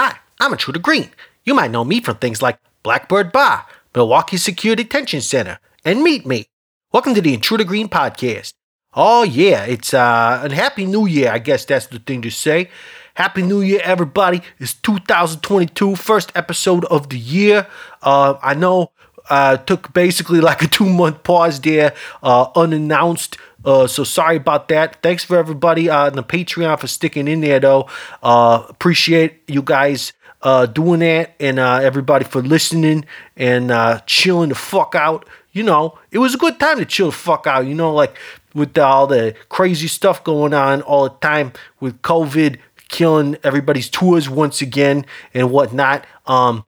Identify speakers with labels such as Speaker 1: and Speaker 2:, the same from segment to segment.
Speaker 1: Hi, I'm Intruder Green. You might know me from things like Blackbird Bar, Milwaukee Secure Detention Center, and Meet Me. Welcome to the Intruder Green podcast. Oh yeah, it's uh, a happy new year. I guess that's the thing to say. Happy New Year, everybody! It's 2022, first episode of the year. Uh, I know uh, took basically like a two month pause there, uh, unannounced. Uh, so sorry about that. Thanks for everybody uh, on the Patreon for sticking in there, though. Uh, appreciate you guys uh, doing that and uh, everybody for listening and uh, chilling the fuck out. You know, it was a good time to chill the fuck out. You know, like with all the crazy stuff going on all the time with COVID killing everybody's tours once again and whatnot. Um,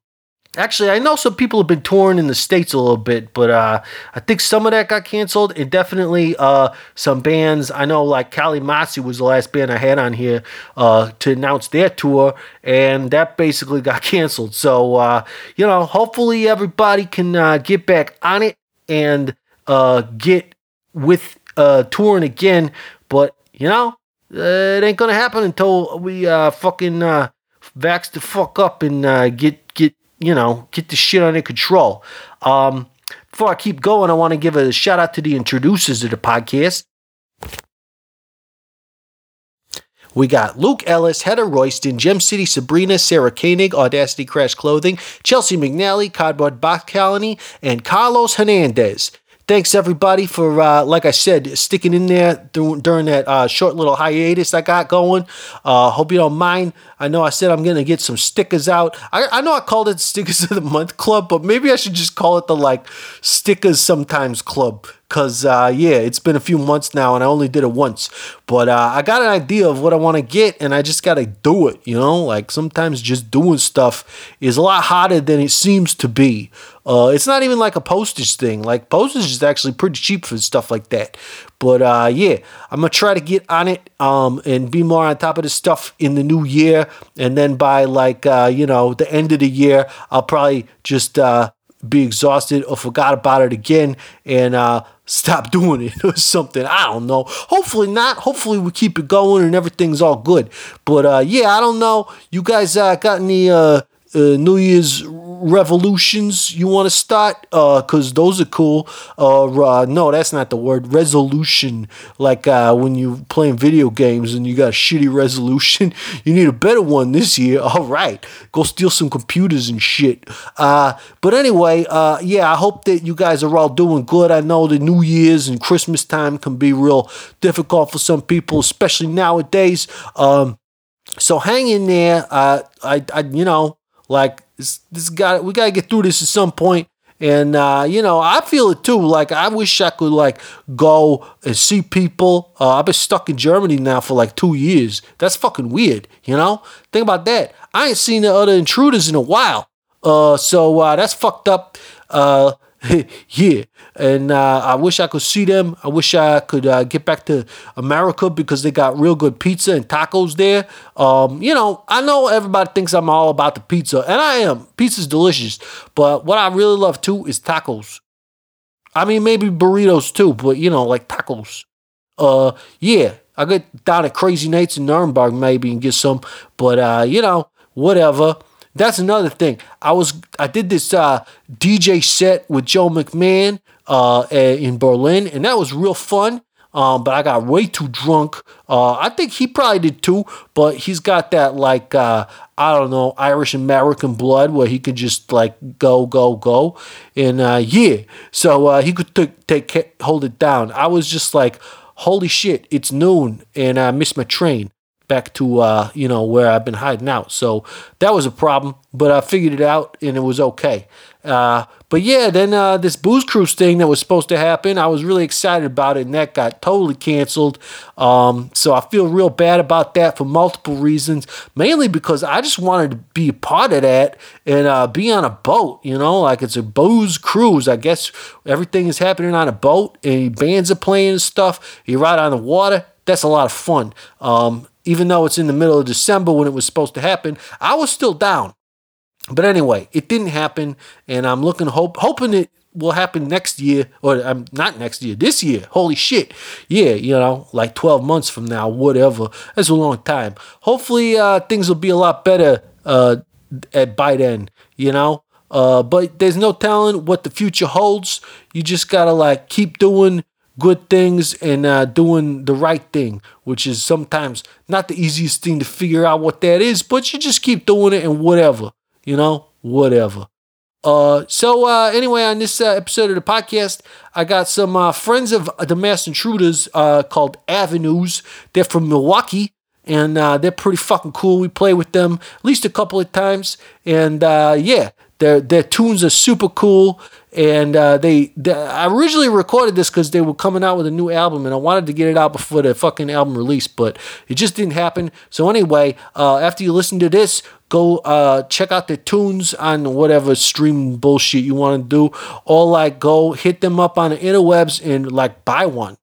Speaker 1: Actually, I know some people have been touring in the states a little bit, but uh, I think some of that got canceled, and definitely uh, some bands. I know, like Kali Masi was the last band I had on here uh, to announce their tour, and that basically got canceled. So, uh, you know, hopefully everybody can uh, get back on it and uh, get with touring again. But you know, it ain't gonna happen until we fucking vax the fuck up and get you know, get the shit under control. Um, before I keep going, I want to give a shout out to the introducers of the podcast. We got Luke Ellis, Heather Royston, Gem City Sabrina, Sarah Koenig, Audacity Crash Clothing, Chelsea McNally, Cardboard Box Colony, and Carlos Hernandez thanks everybody for, uh, like I said, sticking in there th- during that uh, short little hiatus I got going. Uh, hope you don't mind. I know I said I'm gonna get some stickers out. I, I know I called it Stickers of the Month Club, but maybe I should just call it the like Stickers Sometimes Club. Cause uh, yeah, it's been a few months now, and I only did it once. But uh, I got an idea of what I want to get, and I just gotta do it. You know, like sometimes just doing stuff is a lot harder than it seems to be. Uh, it's not even like a postage thing. Like postage is actually pretty cheap for stuff like that. But uh, yeah, I'm gonna try to get on it um, and be more on top of the stuff in the new year. And then by like uh, you know the end of the year, I'll probably just uh, be exhausted or forgot about it again and uh, stop doing it or something. I don't know. Hopefully not. Hopefully we keep it going and everything's all good. But uh, yeah, I don't know. You guys uh, got any uh, New Year's revolutions you want to start? Because uh, those are cool. Uh, no, that's not the word. Resolution. Like uh, when you're playing video games and you got a shitty resolution, you need a better one this year. All right. Go steal some computers and shit. Uh, but anyway, uh, yeah, I hope that you guys are all doing good. I know the New Year's and Christmas time can be real difficult for some people, especially nowadays. Um, so hang in there. Uh, I, I, you know, like this, this got we gotta get through this at some point. And uh, you know, I feel it too. Like I wish I could like go and see people. Uh, I've been stuck in Germany now for like two years. That's fucking weird. You know, think about that. I ain't seen the other intruders in a while. Uh, so uh, that's fucked up. Yeah, and uh, I wish I could see them. I wish I could uh, get back to America because they got real good pizza and tacos there. Um, you know, I know everybody thinks I'm all about the pizza, and I am. Pizza's delicious, but what I really love too is tacos. I mean, maybe burritos too, but you know, like tacos. Uh, yeah, I get down at Crazy Nights in Nuremberg maybe and get some, but uh, you know, whatever. That's another thing. I was I did this uh, DJ set with Joe McMahon uh, in Berlin, and that was real fun. Um, but I got way too drunk. Uh, I think he probably did too, but he's got that like uh, I don't know Irish American blood where he could just like go go go, and uh, yeah, so uh, he could t- take hold it down. I was just like, holy shit, it's noon, and I missed my train back to uh, you know where I've been hiding out. So that was a problem, but I figured it out and it was okay. Uh, but yeah, then uh, this booze cruise thing that was supposed to happen, I was really excited about it, and that got totally canceled. Um, so I feel real bad about that for multiple reasons, mainly because I just wanted to be a part of that and uh, be on a boat. You know, like it's a booze cruise. I guess everything is happening on a boat, and bands are playing and stuff. You're out on the water. That's a lot of fun. Um, even though it's in the middle of December when it was supposed to happen, I was still down. But anyway, it didn't happen, and I'm looking hope hoping it will happen next year, or um, not next year, this year. Holy shit. Yeah, you know, like 12 months from now, whatever. That's a long time. Hopefully, uh, things will be a lot better uh, at by then, you know. Uh, but there's no telling what the future holds. You just gotta like keep doing good things and uh, doing the right thing, which is sometimes not the easiest thing to figure out what that is, but you just keep doing it and whatever, you know, whatever. Uh, so uh, anyway, on this uh, episode of the podcast, I got some uh, friends of the Mass Intruders uh, called Avenues. They're from Milwaukee, and uh, they're pretty fucking cool. We play with them at least a couple of times, and uh, yeah, their their tunes are super cool. And uh, they, they, I originally recorded this because they were coming out with a new album, and I wanted to get it out before the fucking album release, but it just didn't happen. So anyway, uh, after you listen to this, go uh, check out the tunes on whatever stream bullshit you want to do, or like go hit them up on the interwebs and like buy one.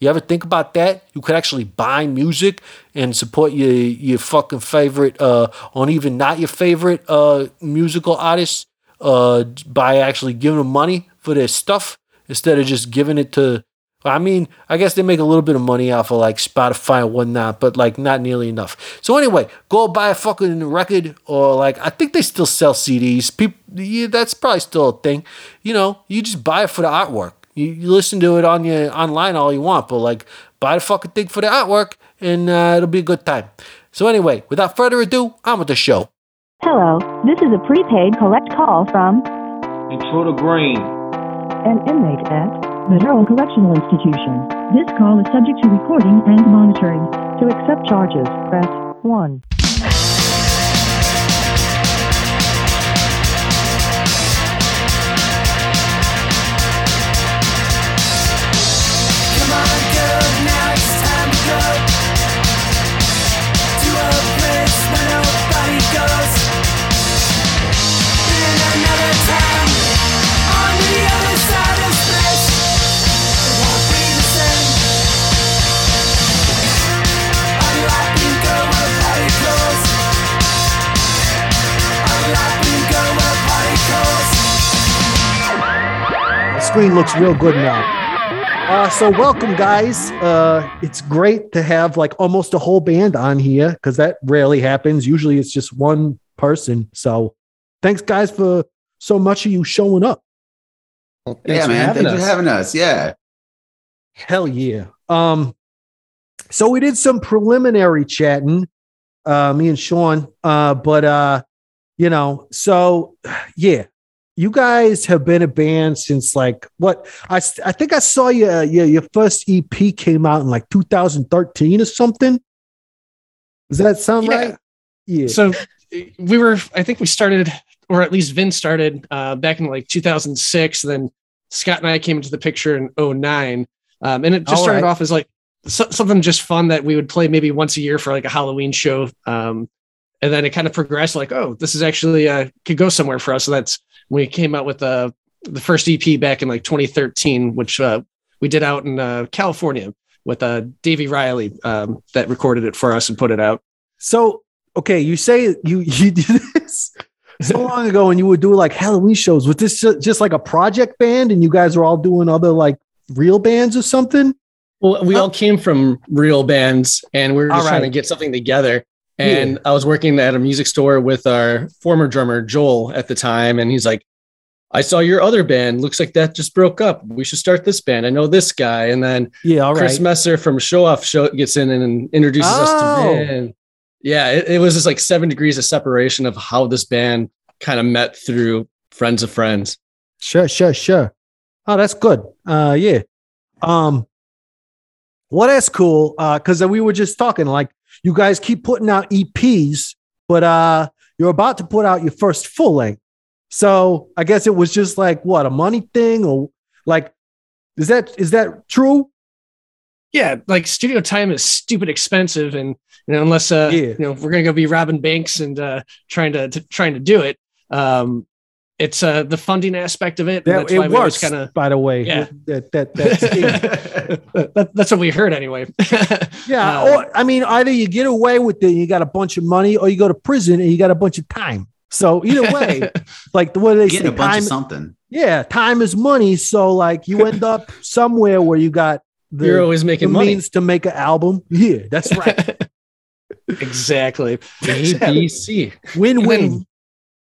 Speaker 1: You ever think about that? You could actually buy music and support your your fucking favorite, uh, or even not your favorite uh, musical artists uh, by actually giving them money for their stuff instead of just giving it to. I mean, I guess they make a little bit of money off of like Spotify and whatnot, but like not nearly enough. So anyway, go buy a fucking record or like I think they still sell CDs. People, yeah, that's probably still a thing. You know, you just buy it for the artwork. You, you listen to it on your online all you want, but like buy the fucking thing for the artwork and uh, it'll be a good time. So anyway, without further ado, on with the show.
Speaker 2: Hello, this is a prepaid collect call from
Speaker 3: Intruder Green.
Speaker 2: an inmate at the Durham Correctional Institution. This call is subject to recording and monitoring. To accept charges, press 1.
Speaker 1: Screen looks real good now. Uh, so welcome, guys. Uh, it's great to have like almost a whole band on here because that rarely happens. Usually, it's just one person. So, thanks, guys, for so much of you showing up.
Speaker 4: yeah,
Speaker 5: for
Speaker 4: man.
Speaker 5: having
Speaker 4: Thanks
Speaker 5: us.
Speaker 4: for having us. Yeah.
Speaker 1: Hell yeah. Um, so we did some preliminary chatting, uh, me and Sean. Uh, but uh, you know, so yeah, you guys have been a band since like what I I think I saw you uh, your your first EP came out in like 2013 or something. Does that sound
Speaker 5: Yeah.
Speaker 1: right? Yeah.
Speaker 5: So we were, I think we started, or at least Vin started uh, back in like 2006. Then Scott and I came into the picture in 09. Um, and it just
Speaker 1: All
Speaker 5: started
Speaker 1: right.
Speaker 5: off as like so- something just fun that we would play maybe once a year for like a Halloween show. Um, and then it kind of progressed like, oh, this is actually uh, could go somewhere for us. So that's we came out with uh, the first EP back in like 2013, which uh, we did out in uh, California with uh, Davey Riley um, that recorded it for us and put it out.
Speaker 1: So okay, you say you you did this so long ago, and you would do like Halloween shows. Was this just like a project band, and you guys were all doing other like real bands or something?
Speaker 5: Well, we all came from real bands and we were
Speaker 1: All
Speaker 5: just trying to get something together. And
Speaker 1: Yeah.
Speaker 5: I was working at a music store with our former drummer, Joel, at the time. And he's like, I saw your other band. Looks like that just broke up. We should start this band. I know this guy. And then
Speaker 1: Yeah, all right.
Speaker 5: Chris Messer from Show Off Show gets in and introduces us
Speaker 1: Oh.
Speaker 5: to Vin. Yeah, it, it was just like seven degrees of separation of how this band kind of met through friends of friends.
Speaker 1: Sure, sure, sure. Oh, that's good. Uh, yeah. Um, well, that's cool. Uh, because we were just talking like you guys keep putting out EPs, but uh, you're about to put out your first full length. So I guess it was just like what a money thing, or like is that is that true?
Speaker 5: yeah, like studio time is stupid expensive, and you know, unless uh,
Speaker 1: Yeah.
Speaker 5: you know, we're gonna go be robbing banks and uh, trying to, to trying to do it. Um, it's uh, the funding aspect of it. and
Speaker 1: That
Speaker 5: that's
Speaker 1: it
Speaker 5: why we always
Speaker 1: works,
Speaker 5: kind of
Speaker 1: by the way.
Speaker 5: Yeah.
Speaker 1: That that that's
Speaker 5: that, that's what we heard anyway.
Speaker 1: yeah.
Speaker 5: Um,
Speaker 1: or I mean, either you get away with it, and you got a bunch of money, or you go to prison and you got a bunch of time. So either way, like the way they
Speaker 4: Getting
Speaker 1: say,
Speaker 4: a bunch
Speaker 1: time
Speaker 4: of something.
Speaker 1: yeah, time is money. So like you end up somewhere where you got the,
Speaker 5: You're always
Speaker 1: the
Speaker 5: making money.
Speaker 1: means to make an album. Yeah, that's right.
Speaker 5: exactly.
Speaker 4: A B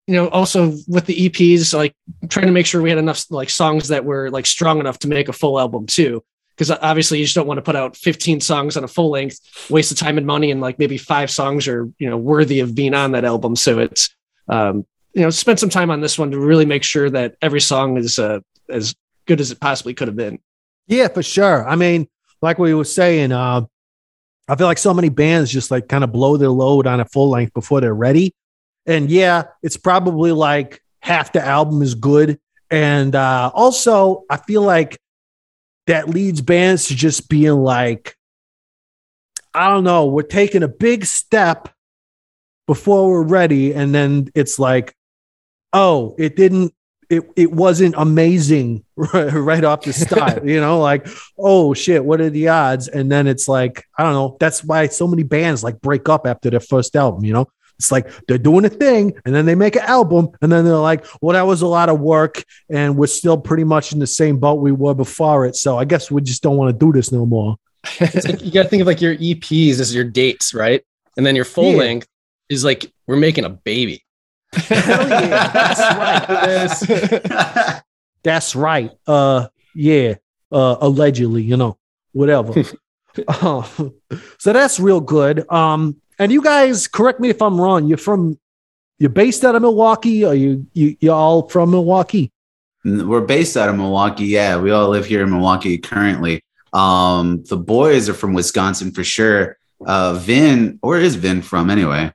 Speaker 5: you know, also with the EPs, like trying to make sure we had enough like songs that were like strong enough to make a full album too. Because obviously you just don't want to put out 15 songs on a full length, waste of time and money, and like maybe five songs are you know worthy of being on that album. So it's um, you know spend some time on this one to really make sure that every song is uh, as good as it possibly could have been.
Speaker 1: Yeah, for sure. I mean, like we were saying, uh, I feel like so many bands just like kind of blow their load on a full length before they're ready. And yeah, it's probably like half the album is good. And uh, also, I feel like that leads bands to just being like, I don't know, we're taking a big step before we're ready. And then it's like, oh, it didn't, it, it wasn't amazing right, right off the start, you know, like, oh shit, what are the odds? And then it's like, I don't know. That's why so many bands like break up after their first album, you know? It's like they're doing a thing and then they make an album and then they're like, well, that was a lot of work and we're still pretty much in the same boat we were before it. So I guess we just don't want to do this no more.
Speaker 4: It's like you got to think of like your EPs as your dates, right? And then your full
Speaker 1: Yeah.
Speaker 4: length is like we're making a baby.
Speaker 1: Yeah, that's right. That's right. Uh, yeah. Uh, allegedly, you know, whatever. uh, so that's real good. Um, and you guys, correct me if I'm wrong. You're from, you're based out of Milwaukee, or you you you're all from Milwaukee?
Speaker 6: We're based out of Milwaukee. Yeah, we all live here in Milwaukee currently. Um, the boys are from Wisconsin for sure. Uh, Vin, where is Vin from anyway?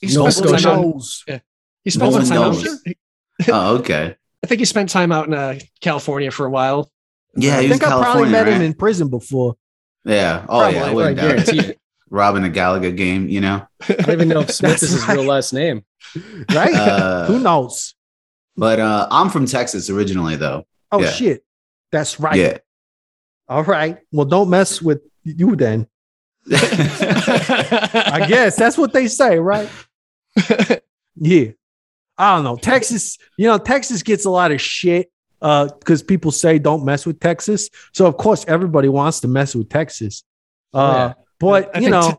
Speaker 5: He
Speaker 4: Nova
Speaker 5: spent some
Speaker 4: Scotia.
Speaker 5: time out,
Speaker 1: Knows.
Speaker 5: he spent
Speaker 6: No
Speaker 5: some
Speaker 6: one
Speaker 5: time out.
Speaker 6: Oh, okay.
Speaker 5: I think he spent time out in uh, California for a while.
Speaker 6: Yeah,
Speaker 1: I
Speaker 6: he was
Speaker 1: think I probably
Speaker 6: California,
Speaker 1: met him in prison before.
Speaker 6: Yeah. Oh
Speaker 5: Probably,
Speaker 6: yeah, I
Speaker 4: I
Speaker 6: wouldn't doubt it.
Speaker 4: guarantee it.
Speaker 6: Robbing a Galaga game, you know.
Speaker 4: I don't even know if Smith is his
Speaker 1: right.
Speaker 4: real last name.
Speaker 1: Right?
Speaker 6: Uh,
Speaker 1: Who knows?
Speaker 6: But uh, I'm from Texas originally, though.
Speaker 1: Oh
Speaker 6: yeah.
Speaker 1: shit. That's right.
Speaker 6: Yeah.
Speaker 1: All right. Well, don't mess with you then. I guess that's what they say, right? Yeah. I don't know. Texas, you know, Texas gets a lot of shit uh because people say don't mess with Texas. So of course everybody wants to mess with Texas. Uh
Speaker 4: Oh, yeah.
Speaker 1: But
Speaker 5: I
Speaker 1: you know,
Speaker 5: Te-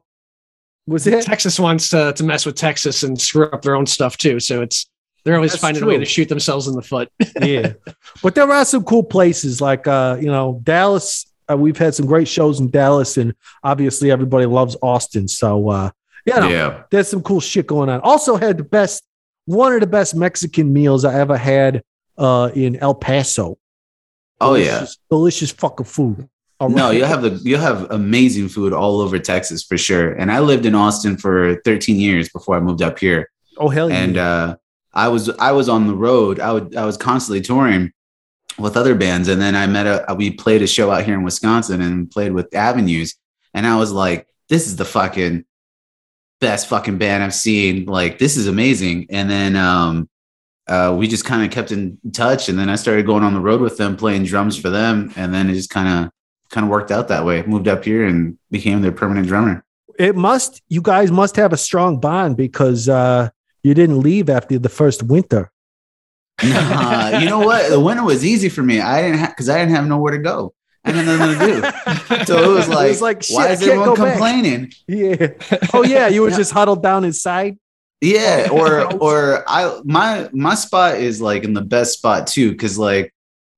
Speaker 1: was it
Speaker 5: Texas wants to, to mess with Texas and screw up their own stuff too. So it's they're always
Speaker 1: That's
Speaker 5: finding a way to shoot themselves in the foot.
Speaker 1: yeah. But there are some cool places like uh, you know, Dallas. Uh, we've had some great shows in Dallas, and obviously everybody loves Austin. So uh, you know,
Speaker 6: Yeah.
Speaker 1: there's some cool shit going on. Also had the best, one of the best Mexican meals I ever had uh, in El Paso.
Speaker 6: Oh yeah.
Speaker 1: Delicious- delicious fucking food.
Speaker 6: No, you'll have the you'll have amazing food all over Texas for sure. And I lived in Austin for 13 years before I moved up here.
Speaker 1: oh hell yeah.
Speaker 6: and uh, I was I was on the road. I would I was constantly touring with other bands, and then I met a we played a show out here in Wisconsin and played with Avenues, and I was like, this is the fucking best fucking band I've seen. Like this is amazing. And then um, uh, we just kind of kept in touch, and then I started going on the road with them, playing drums for them, and then it just kind of kind of worked out that way. Moved up here and became their permanent drummer.
Speaker 1: it must. You guys must have a strong bond because uh, you didn't leave after the first winter.
Speaker 6: Nah, you know what? The winter was easy for me. I didn't have because I didn't have nowhere to go. I had nothing to do. So it was like,
Speaker 1: It was like,
Speaker 6: why is everyone
Speaker 1: go back.
Speaker 6: complaining?
Speaker 1: Yeah. Oh yeah, you were
Speaker 6: Yeah.
Speaker 1: just huddled down inside.
Speaker 6: Yeah, or or I my my spot is like in the best spot too, because like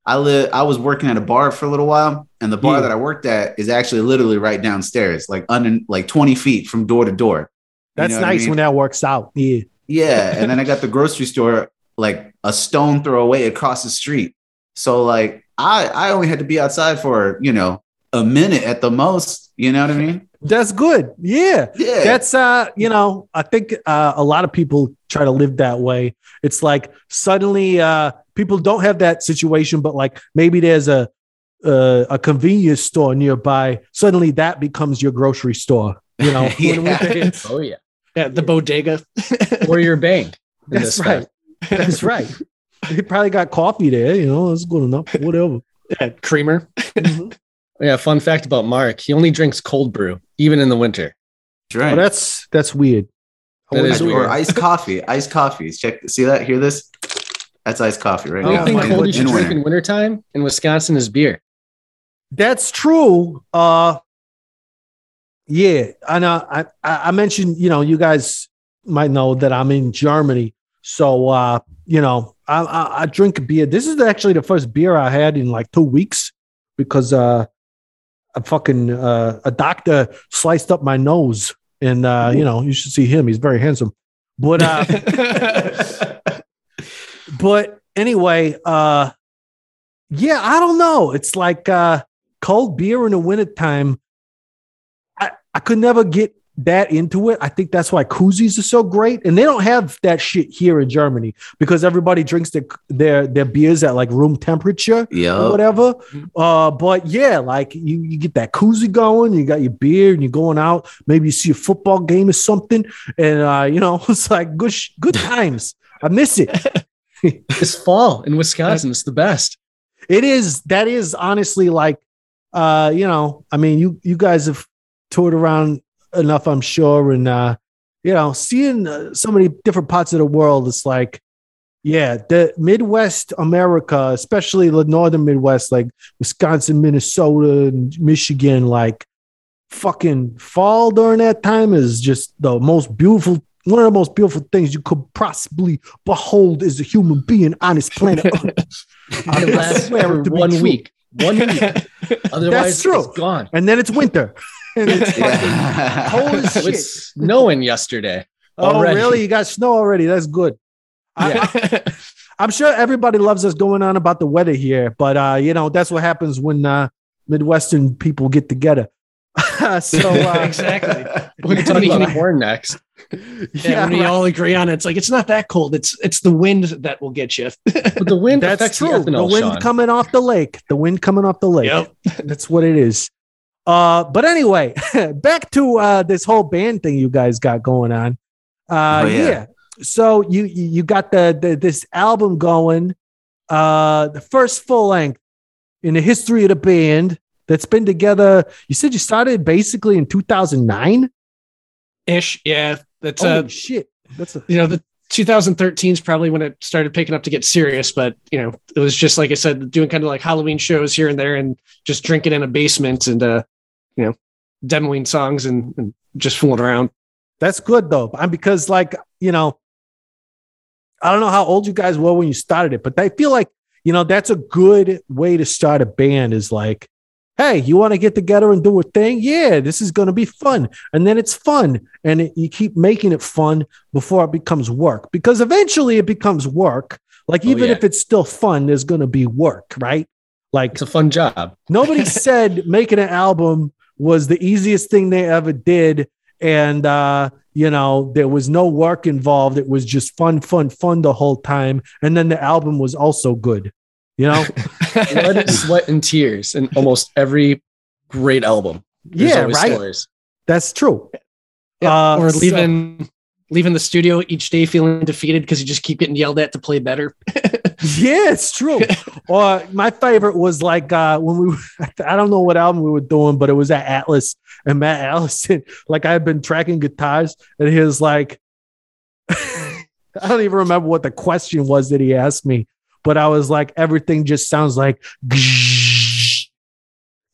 Speaker 6: I live I was working at a bar for a little while, and the bar
Speaker 1: Yeah.
Speaker 6: that I worked at is actually literally right downstairs, like under like 20 feet from door to door. You
Speaker 1: That's
Speaker 6: know what I
Speaker 1: nice
Speaker 6: mean?
Speaker 1: when that works out. Yeah.
Speaker 6: Yeah, and then I got the grocery store like a stone throw away across the street. So like I I only had to be outside for, you know, a minute at the most, you know what I mean?
Speaker 1: That's good. Yeah.
Speaker 6: Yeah.
Speaker 1: That's uh, you know, I think uh, a lot of people try to live that way. It's like suddenly uh people don't have that situation, but like maybe there's a uh, a convenience store nearby. Suddenly that becomes your grocery store. You know, When- when
Speaker 6: Yeah.
Speaker 4: Oh yeah.
Speaker 5: yeah, the bodega.
Speaker 4: Or your bank.
Speaker 1: that's right. That's right. They probably got coffee there. You know, it's good enough. Whatever.
Speaker 5: Yeah, creamer.
Speaker 4: Yeah. Fun fact about Mark: he only drinks cold brew, even in the winter.
Speaker 6: That's right.
Speaker 1: Oh, that's that's weird.
Speaker 4: That
Speaker 1: Always
Speaker 6: or
Speaker 4: weird.
Speaker 6: iced coffee. Iced coffee. Check see that? Hear this? That's iced coffee right
Speaker 4: The
Speaker 6: now.
Speaker 4: only
Speaker 1: my
Speaker 4: thing
Speaker 6: In-
Speaker 4: cold you should
Speaker 6: in
Speaker 4: drink
Speaker 6: winter.
Speaker 4: in wintertime in Wisconsin is beer.
Speaker 1: That's true. Uh, Yeah, and uh, I I I mentioned you know you guys might know that I'm in Germany, so uh, you know I, I I drink beer. This is actually the first beer I had in like two weeks because uh, a fucking uh, a doctor sliced up my nose, and uh, you know you should see him. He's very handsome, but uh, but anyway, uh yeah, I don't know. It's like uh cold beer in the wintertime. I, I could never get that into it. I think that's why koozies are so great. And they don't have that shit here in Germany because everybody drinks their their, their beers at like room temperature or
Speaker 6: Yeah.
Speaker 1: whatever. Uh, but yeah, like you, you get that koozie going, you got your beer and you're going out. Maybe you see a football game or something. And uh, you know, it's like good sh- good times. I miss it.
Speaker 4: This fall in Wisconsin, it's the best.
Speaker 1: it is that is honestly like uh you know i mean you you guys have toured around enough i'm sure and uh you know seeing uh, so many different parts of the world it's like yeah the midwest america especially the northern midwest like wisconsin minnesota and michigan like fucking fall during that time is just the most beautiful one of the most beautiful things you could possibly behold is a human being on this planet Earth. I
Speaker 4: It lasts
Speaker 1: swear
Speaker 4: for
Speaker 1: it to be
Speaker 4: one week. One week. Otherwise,
Speaker 1: true.
Speaker 4: it's gone.
Speaker 1: and then it's winter. and it's fucking
Speaker 6: Yeah.
Speaker 1: cold as
Speaker 4: It
Speaker 1: shit.
Speaker 4: was snowing yesterday.
Speaker 1: Oh,
Speaker 4: already.
Speaker 1: really? You got snow already? That's good. I,
Speaker 4: Yeah.
Speaker 1: am sure everybody loves us going on about the weather here, but uh, you know that's what happens when uh, Midwestern people get together. so uh,
Speaker 5: exactly.
Speaker 4: We can talk
Speaker 5: When we-
Speaker 4: about corn next.
Speaker 5: Yeah,
Speaker 1: yeah,
Speaker 5: when we
Speaker 1: right.
Speaker 5: all agree on it, it's like it's not that cold. It's it's the wind that will get you.
Speaker 4: But the wind
Speaker 1: that's
Speaker 4: affects
Speaker 1: true.
Speaker 4: the
Speaker 1: The, wind
Speaker 4: Sean.
Speaker 1: coming off the lake. The wind coming off the lake.
Speaker 5: Yep.
Speaker 1: That's what it is. Uh, but anyway, back to uh, this whole band thing you guys got going on. Uh,
Speaker 6: Oh,
Speaker 1: yeah.
Speaker 6: yeah.
Speaker 1: So you you you got the, the this album going, uh, the first full length in the history of the band that's been together. You said you started basically in 2009.
Speaker 5: Ish. Yeah. That's uh
Speaker 1: shit! That's a,
Speaker 5: you know, the 2013 is probably when it started picking up to get serious, but you know, it was just like I said, doing kind of like Halloween shows here and there and just drinking in a basement and uh, you know, demoing songs and, and just fooling around.
Speaker 1: that's good though, and because like you know, I don't know how old you guys were when you started it, but I feel like you know that's a good way to start a band. Is like, hey, you want to get together and do a thing? Yeah, this is going to be fun, and then it's fun, and it, you keep making it fun before it becomes work, because eventually it becomes work. Like
Speaker 4: Oh,
Speaker 1: even
Speaker 4: yeah.
Speaker 1: if it's still fun, there's going to be work, right? Like
Speaker 4: It's a fun job.
Speaker 1: Nobody said making an album was the easiest thing they ever did. And, uh, you know, there was no work involved. It was just fun, fun, fun the whole time. And then the album was also good, you know?
Speaker 4: Blood, sweat, and tears in almost every great album. There's
Speaker 1: yeah, right.
Speaker 4: stories.
Speaker 1: That's true.
Speaker 5: Yeah,
Speaker 1: Uh,
Speaker 5: or
Speaker 1: so-
Speaker 5: leaving leaving the studio each day feeling defeated because you just keep getting yelled at to play better.
Speaker 1: Yeah, it's true. or my favorite was like uh when we I don't know what album we were doing, but it was at Atlas and Matt Allison. Like I had been tracking guitars, and he was like, I don't even remember what the question was that he asked me, but I was like, everything just sounds like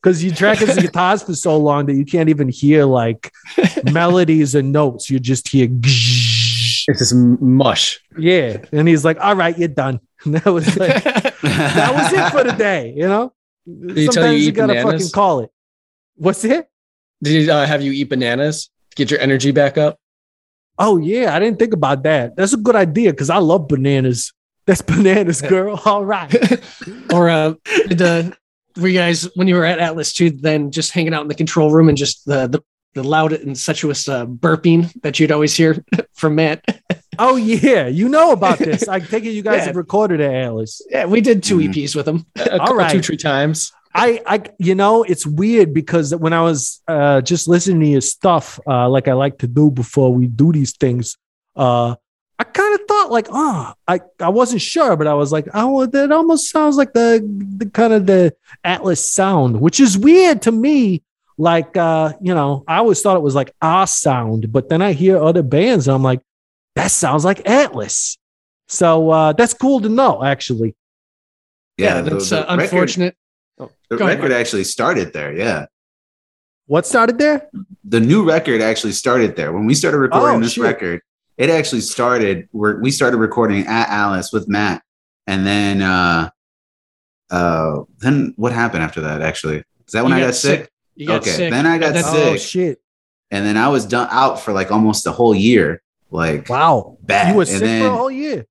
Speaker 1: because you track his guitars for so long that you can't even hear like melodies and notes. You just hear
Speaker 4: It's just mush.
Speaker 1: yeah. And he's like, all right, you're done. And that was like that was it for the day, you know?
Speaker 4: he tell
Speaker 1: Sometimes
Speaker 4: you
Speaker 1: you,
Speaker 4: eat
Speaker 1: gotta
Speaker 4: bananas?
Speaker 1: fucking call it. What's it?
Speaker 4: Did he uh, have you eat bananas? to Get your energy back up.
Speaker 1: Oh yeah, I didn't think about that. That's a good idea because I love bananas. That's bananas, girl. All right.
Speaker 5: or uh, did, uh, were you guys when you were at Atlas too? Then just hanging out in the control room and just the the, the loud and sensuous uh, burping that you'd always hear from Matt.
Speaker 1: Oh yeah, you know about this. I take it you guys
Speaker 5: Yeah.
Speaker 1: have recorded it, Atlas.
Speaker 5: Yeah, we did 2
Speaker 6: Mhm.
Speaker 5: EPs with him.
Speaker 4: A
Speaker 1: All
Speaker 4: couple,
Speaker 1: right.
Speaker 4: two, three times.
Speaker 1: I, I, you know, it's weird because when I was uh, just listening to your stuff, uh, like I like to do before we do these things, uh, I kind of thought like, oh, I, I wasn't sure, but I was like, oh, that almost sounds like the, the kind of the Atlas sound, which is weird to me. Like, uh, you know, I always thought it was like our sound, but then I hear other bands and I'm like, that sounds like Atlas. So uh, that's cool to know, actually.
Speaker 5: Yeah,
Speaker 6: the-
Speaker 5: that's
Speaker 6: the
Speaker 5: uh,
Speaker 6: record-
Speaker 5: unfortunate. Oh,
Speaker 6: The
Speaker 5: Go ahead,
Speaker 6: record
Speaker 5: Mark.
Speaker 6: actually started there. Yeah.
Speaker 1: What started there?
Speaker 6: the new record actually started there. When we started recording
Speaker 1: Oh,
Speaker 6: this
Speaker 1: shit.
Speaker 6: record, it actually started where we started recording at Atlas with Matt. And then uh uh then what happened after that actually? Is that when
Speaker 5: You
Speaker 6: I got, sick?
Speaker 5: You got
Speaker 6: Okay,
Speaker 5: sick.
Speaker 6: then I got
Speaker 5: and
Speaker 6: sick.
Speaker 1: Oh shit!
Speaker 6: And then I was done out for like almost a whole year. Like
Speaker 1: Wow,
Speaker 6: Bad.
Speaker 1: you were
Speaker 6: And
Speaker 1: sick
Speaker 6: then-
Speaker 1: for a whole year.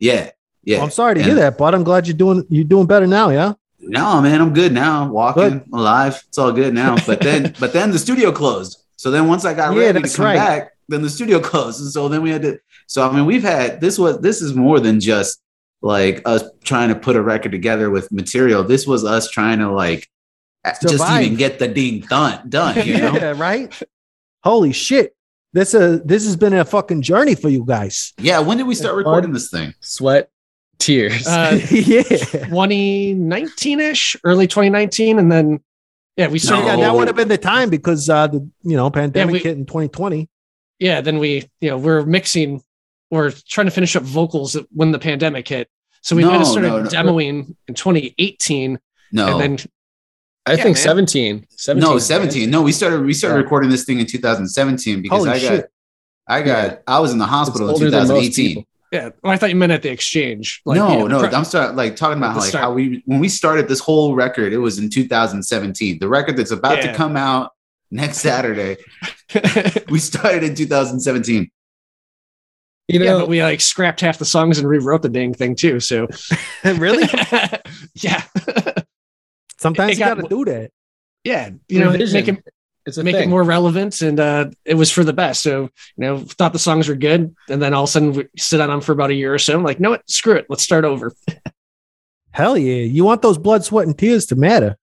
Speaker 6: yeah. Yeah.
Speaker 1: I'm sorry to
Speaker 6: And-
Speaker 1: hear that, but I'm glad you're doing you're doing better now. Yeah.
Speaker 6: No, man, I'm good now. I'm Walking,
Speaker 1: Good.
Speaker 6: alive. It's all good now. But then, but then the studio closed. So then once I got
Speaker 1: Yeah,
Speaker 6: ready to come
Speaker 1: right.
Speaker 6: back, then the studio closed. And so then we had to. So I mean, we've had this was this is more than just like us trying to put a record together with material. This was us trying to like just even get the ding done done. You know?
Speaker 1: yeah, right. Holy shit! This a this has been a fucking journey for you guys.
Speaker 6: yeah. When did we start recording this thing?
Speaker 4: Sweat, tears.
Speaker 5: Uh,
Speaker 1: yeah.
Speaker 5: 2019 ish, early 2019, and then yeah, we started.
Speaker 1: Yeah, that would have been the time because uh the you know pandemic
Speaker 5: we-
Speaker 1: hit in 2020.
Speaker 5: Yeah, then we you know we're mixing, we're trying to finish up vocals when the pandemic hit. So we
Speaker 6: No,
Speaker 5: might have started
Speaker 6: no, no.
Speaker 5: demoing in 2018,
Speaker 6: No,
Speaker 5: and then
Speaker 4: I
Speaker 5: yeah,
Speaker 4: think
Speaker 5: man.
Speaker 4: 17. 17.
Speaker 6: no, 17. No, we started we started
Speaker 4: Yeah.
Speaker 6: recording this thing in 2017 because
Speaker 1: Holy
Speaker 6: I got
Speaker 1: shit.
Speaker 6: I got
Speaker 4: Yeah.
Speaker 6: I was in the hospital in
Speaker 4: older than most
Speaker 6: 2018.
Speaker 5: yeah, well, I thought you meant at the exchange. Like,
Speaker 6: no,
Speaker 5: yeah,
Speaker 6: no,
Speaker 5: pro-
Speaker 6: I'm sorry, like talking about
Speaker 5: the
Speaker 6: like
Speaker 5: start.
Speaker 6: how we when we started this whole record, it was in 2017. The record that's about to come out next Saturday, we started in 2017.
Speaker 4: You
Speaker 5: yeah,
Speaker 4: know,
Speaker 5: but we like scrapped half the songs and rewrote the dang thing too. So
Speaker 1: really?
Speaker 5: yeah,
Speaker 1: Sometimes
Speaker 5: It
Speaker 1: you
Speaker 5: got-
Speaker 1: got to do that.
Speaker 5: yeah, you know,
Speaker 4: revision.
Speaker 5: make it
Speaker 4: it's a
Speaker 5: make
Speaker 4: thing.
Speaker 5: it more relevant, and uh, it was for the best. So you know, thought the songs were good, and then all of a sudden we sit on them for about a year or so. I'm like, no, what? Screw it, let's start over.
Speaker 1: Hell yeah! You want those blood, sweat, and tears to matter.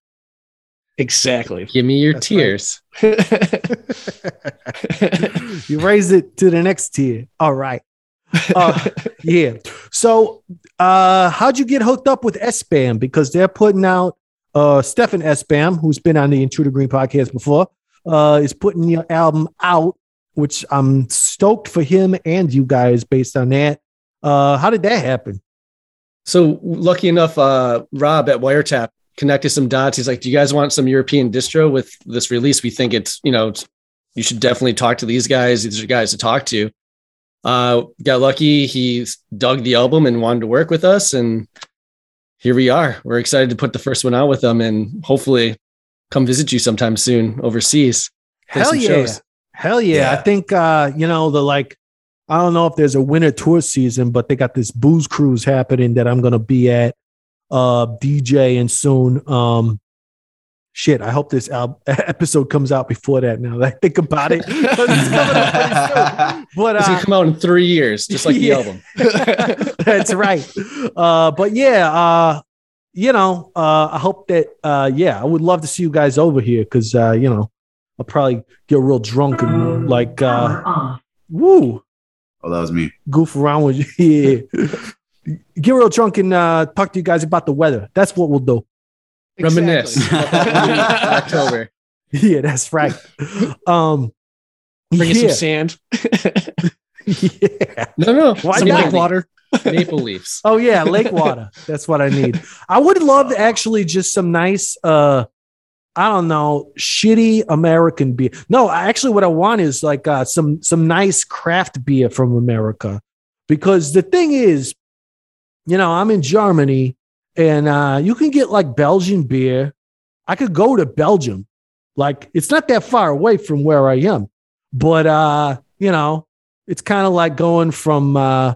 Speaker 5: Exactly.
Speaker 4: Give me your
Speaker 1: That's right.
Speaker 4: tears.
Speaker 1: you raise it to the next tier. All right. Uh, yeah. So, uh, how'd you get hooked up with SBAM? Because they're putting out uh Stefan SBAM, who's been on the Intruder Green podcast before, uh, is putting your album out, which I'm stoked for him and you guys based on that. Uh, how did that happen?
Speaker 4: So lucky enough, uh, Rob at Wiretap connected some dots. He's like, "Do you guys want some European distro with this release? We think it's you know you should definitely talk to these guys. These are guys to talk to." Uh, got lucky. He dug the album and wanted to work with us, and here we are. We're excited to put the first one out with them, and hopefully come visit you sometime soon overseas.
Speaker 1: Hell yeah.
Speaker 4: shows.
Speaker 1: Hell yeah. I think uh, you know, the like I don't know if there's a winter tour season, but they got this booze cruise happening that I'm gonna be at uh and soon. Um shit, I hope this al- episode comes out before that now that I think about it, it's coming up soon. But
Speaker 4: It's
Speaker 1: uh,
Speaker 4: gonna come out in three years, just like the album.
Speaker 1: That's right. Uh, but yeah, uh, you know, uh, I hope that, uh, yeah, I would love to see you guys over here because, uh, you know, I'll probably get real drunk and like, uh, woo,
Speaker 6: Oh, that was me.
Speaker 1: goof around with you. Yeah. Get real drunk and uh, talk to you guys about the weather. That's what we'll do.
Speaker 4: Reminisce. October.
Speaker 1: Yeah, that's right. Um,
Speaker 5: Bring us
Speaker 1: yeah,
Speaker 5: some sand,
Speaker 1: yeah.
Speaker 4: No, no.
Speaker 1: Why
Speaker 5: some
Speaker 1: not?
Speaker 5: lake water.
Speaker 4: Maple leaves.
Speaker 1: Oh yeah, lake water. That's what I need. I would love actually just some nice uh I don't know, shitty American beer. No, actually what I want is like uh some some nice craft beer from America. Because the thing is, you know, I'm in Germany and uh you can get like Belgian beer. I could go to Belgium. Like it's not that far away from where I am. But uh, you know, it's kind of like going from uh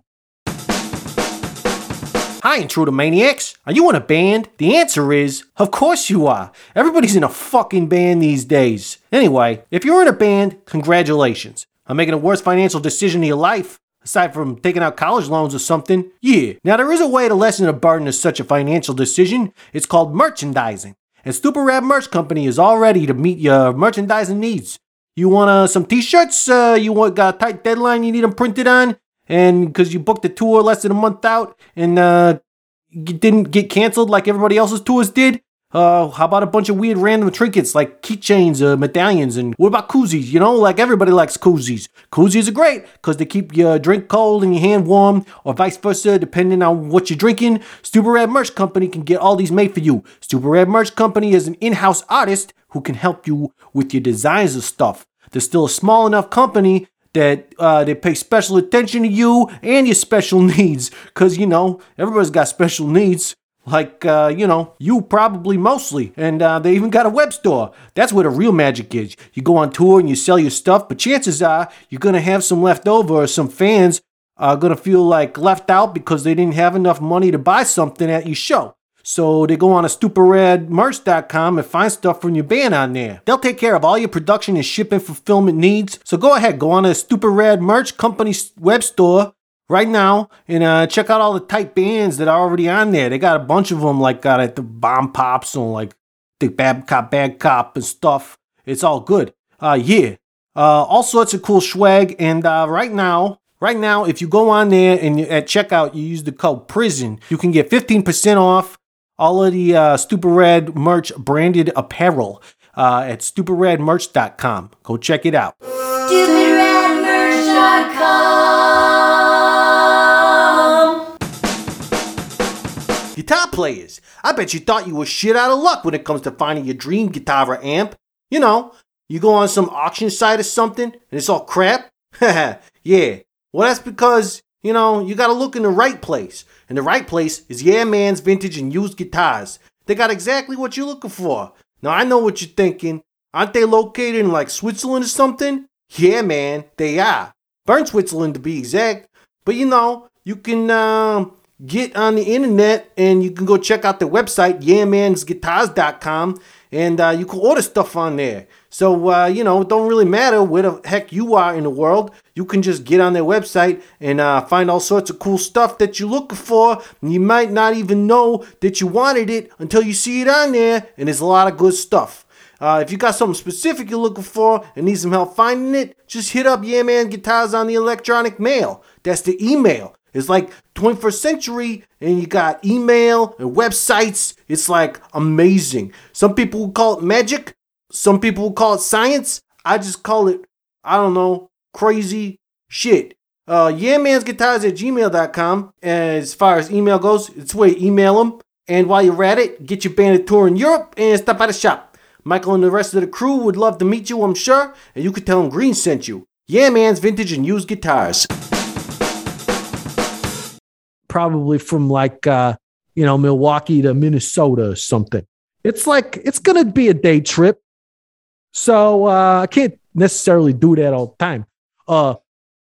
Speaker 1: Hi, Intruder Maniacs. Are you in a band? The answer is, of course you are. Everybody's in a fucking band these days. Anyway, if you're in a band, congratulations. I'm making the worst financial decision of your life. Aside from taking out college loans or something, yeah. Now, there is a way to lessen the burden of such a financial decision. It's called merchandising. And Stupid Rad Merch Company is all ready to meet your merchandising needs. You want uh, some t-shirts? Uh, you want got a tight deadline you need them printed on? And because you booked a tour less than a month out and uh, didn't get canceled like everybody else's tours did? Uh, how about a bunch of weird random trinkets like keychains, uh, medallions, and what about koozies? You know, like everybody likes koozies. Koozies are great because they keep your drink cold and your hand warm, or vice versa, depending on what you're drinking. Stupid Rad Merch Company can get all these made for you. Stupid Rad Merch Company is an in-house artist who can help you with your designs of stuff. They're still a small enough company that uh, they pay special attention to you and your special needs, because you know everybody's got special needs like uh, you know you probably mostly and uh, they even got a web store that's where the real magic is you go on tour and you sell your stuff but chances are you're gonna have some left over or some fans are gonna feel like left out because they didn't have enough money to buy something at your show so they go on to stupidradmerch.com and find stuff from your band on there. They'll take care of all your production and shipping fulfillment needs. So go ahead, go on to Stupid Merch Company's web store right now and uh, check out all the tight bands that are already on there. They got a bunch of them, like got at the Bomb Pops and like the Bad Cop, Bad Cop and stuff. It's all good. Uh, yeah, uh, all sorts of cool swag. And uh, right now, right now, if you go on there and at checkout you use the code PRISON, you can get fifteen percent off all of the uh, Stupid Rad merch branded apparel uh, at stupidradmerch.com. Go check it out.
Speaker 7: StupidRadMerch.com.
Speaker 1: Guitar players, I bet you thought you were shit out of luck when it comes to finding your dream guitar or amp. You know, you go on some auction site or something and it's all crap. yeah, well, that's because, you know, you gotta look in the right place. And the right place is Yeah Man's Vintage and Used Guitars. They got exactly what you're looking for. Now, I know what you're thinking. Aren't they located in like Switzerland or something? Yeah, man, they are. Bern, Switzerland to be exact. But you know, you can um, get on the internet and you can go check out the website, yamansguitars.com and uh, you can order stuff on there. So, uh, you know, it don't really matter where the heck you are in the world. You can just get on their website and uh, find all sorts of cool stuff that you're looking for. And you might not even know that you wanted it until you see it on there, and there's a lot of good stuff. Uh, if you got something specific you're looking for and need some help finding it, just hit up Yeah Guitars on the electronic mail. That's the email. It's like 21st century, and you got email and websites. It's like amazing. Some people call it magic. Some people call it science. I just call it, I don't know, crazy shit. Uh, yeahmansguitars at gmail.com. As far as email goes, it's where you email them. And while you're at it, get your band a tour in Europe and stop by the shop. Michael and the rest of the crew would love to meet you, I'm sure, and you could tell them Green sent you. Yeah, man's vintage and used guitars. Probably from like, uh, you know, Milwaukee to Minnesota or something. It's like, it's going to be a day trip. So uh, I can't necessarily do that all the time. Uh,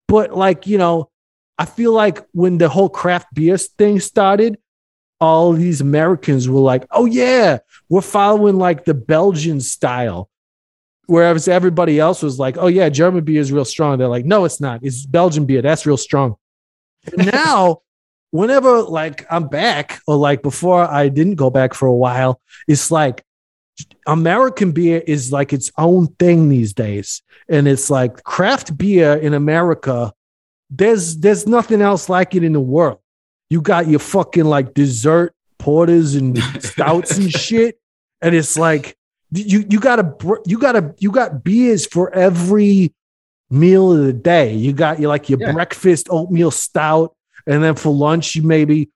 Speaker 1: but like, you know, I feel like when the whole craft beer thing started, all these Americans were like, oh, yeah, we're following like the Belgian style. Whereas everybody else was like, oh, yeah, German beer is real strong. They're like, no, it's not. It's Belgian beer. That's real strong. And now, whenever like I'm back or like before I didn't go back for a while, it's like American beer is like its own thing these days. And it's like craft beer in America, there's there's nothing else like it in the world. You got your fucking like dessert porters and stouts and shit. And it's like you you gotta you gotta you got beers for every meal of the day. You got your like your
Speaker 4: Yeah.
Speaker 1: breakfast oatmeal stout, and then for lunch you maybe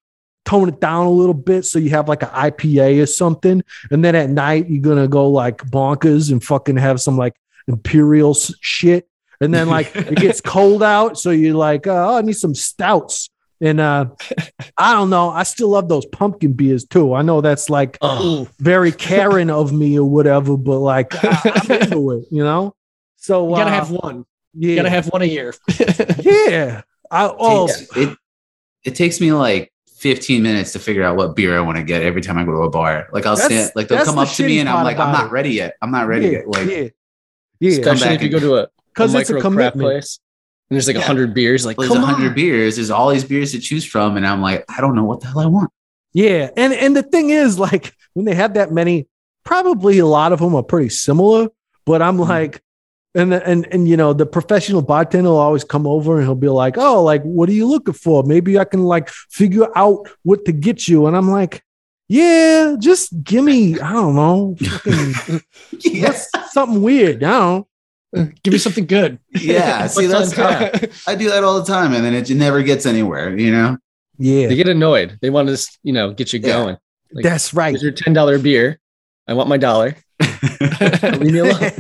Speaker 1: tone it down a little bit so you have like an IPA or something. And then at night you're gonna go like bonkers and fucking have some like imperial shit. And then like it gets cold out, so you're like, oh, I need some stouts. And uh I don't know. I still love those pumpkin beers too. I know that's like
Speaker 4: Oh,
Speaker 1: very Karen of me or whatever, but like I, I'm into it, you know. So
Speaker 5: You gotta
Speaker 1: uh,
Speaker 5: have one.
Speaker 1: yeah,
Speaker 5: You gotta have one a year.
Speaker 1: yeah. I oh
Speaker 6: Takes- it, it takes me like 15 minutes to figure out what beer I want to get every time I go to a bar. Like I'll
Speaker 1: That's-
Speaker 6: stand, like they'll come
Speaker 1: the
Speaker 6: up to me and I'm like, I'm not ready yet. I'm not ready
Speaker 1: yeah,
Speaker 6: yet. Like,
Speaker 1: yeah, yeah.
Speaker 4: especially
Speaker 6: back
Speaker 4: if you
Speaker 6: and-
Speaker 4: go to a, a
Speaker 1: 'Cause it's a
Speaker 4: micro craft
Speaker 1: commitment.
Speaker 4: place and there's like a
Speaker 6: Yeah.
Speaker 4: hundred beers. Like,
Speaker 6: well, there's a hundred beers. There's all these beers to choose from, and I'm like, I don't know what the hell I want.
Speaker 1: Yeah, and and the thing is, like, when they have that many, probably a lot of them are pretty similar. But I'm mm-hmm. like, and and and you know, the professional bartender will always come over and he'll be like, "Oh, like, what are you looking for? Maybe I can like figure out what to get you." And I'm like, Yeah, just give me, I don't know, fucking
Speaker 6: yes.
Speaker 1: something weird. now. Uh,
Speaker 5: give me something good.
Speaker 6: Yeah. See, that's
Speaker 4: on tap?
Speaker 6: I do that all the time, and then it never gets anywhere. You know.
Speaker 1: Yeah,
Speaker 4: They get annoyed. They want to, you know, get you
Speaker 6: Yeah.
Speaker 4: going. Like,
Speaker 1: that's right.
Speaker 4: Here's your ten dollar beer. I want my dollar. Leave me alone.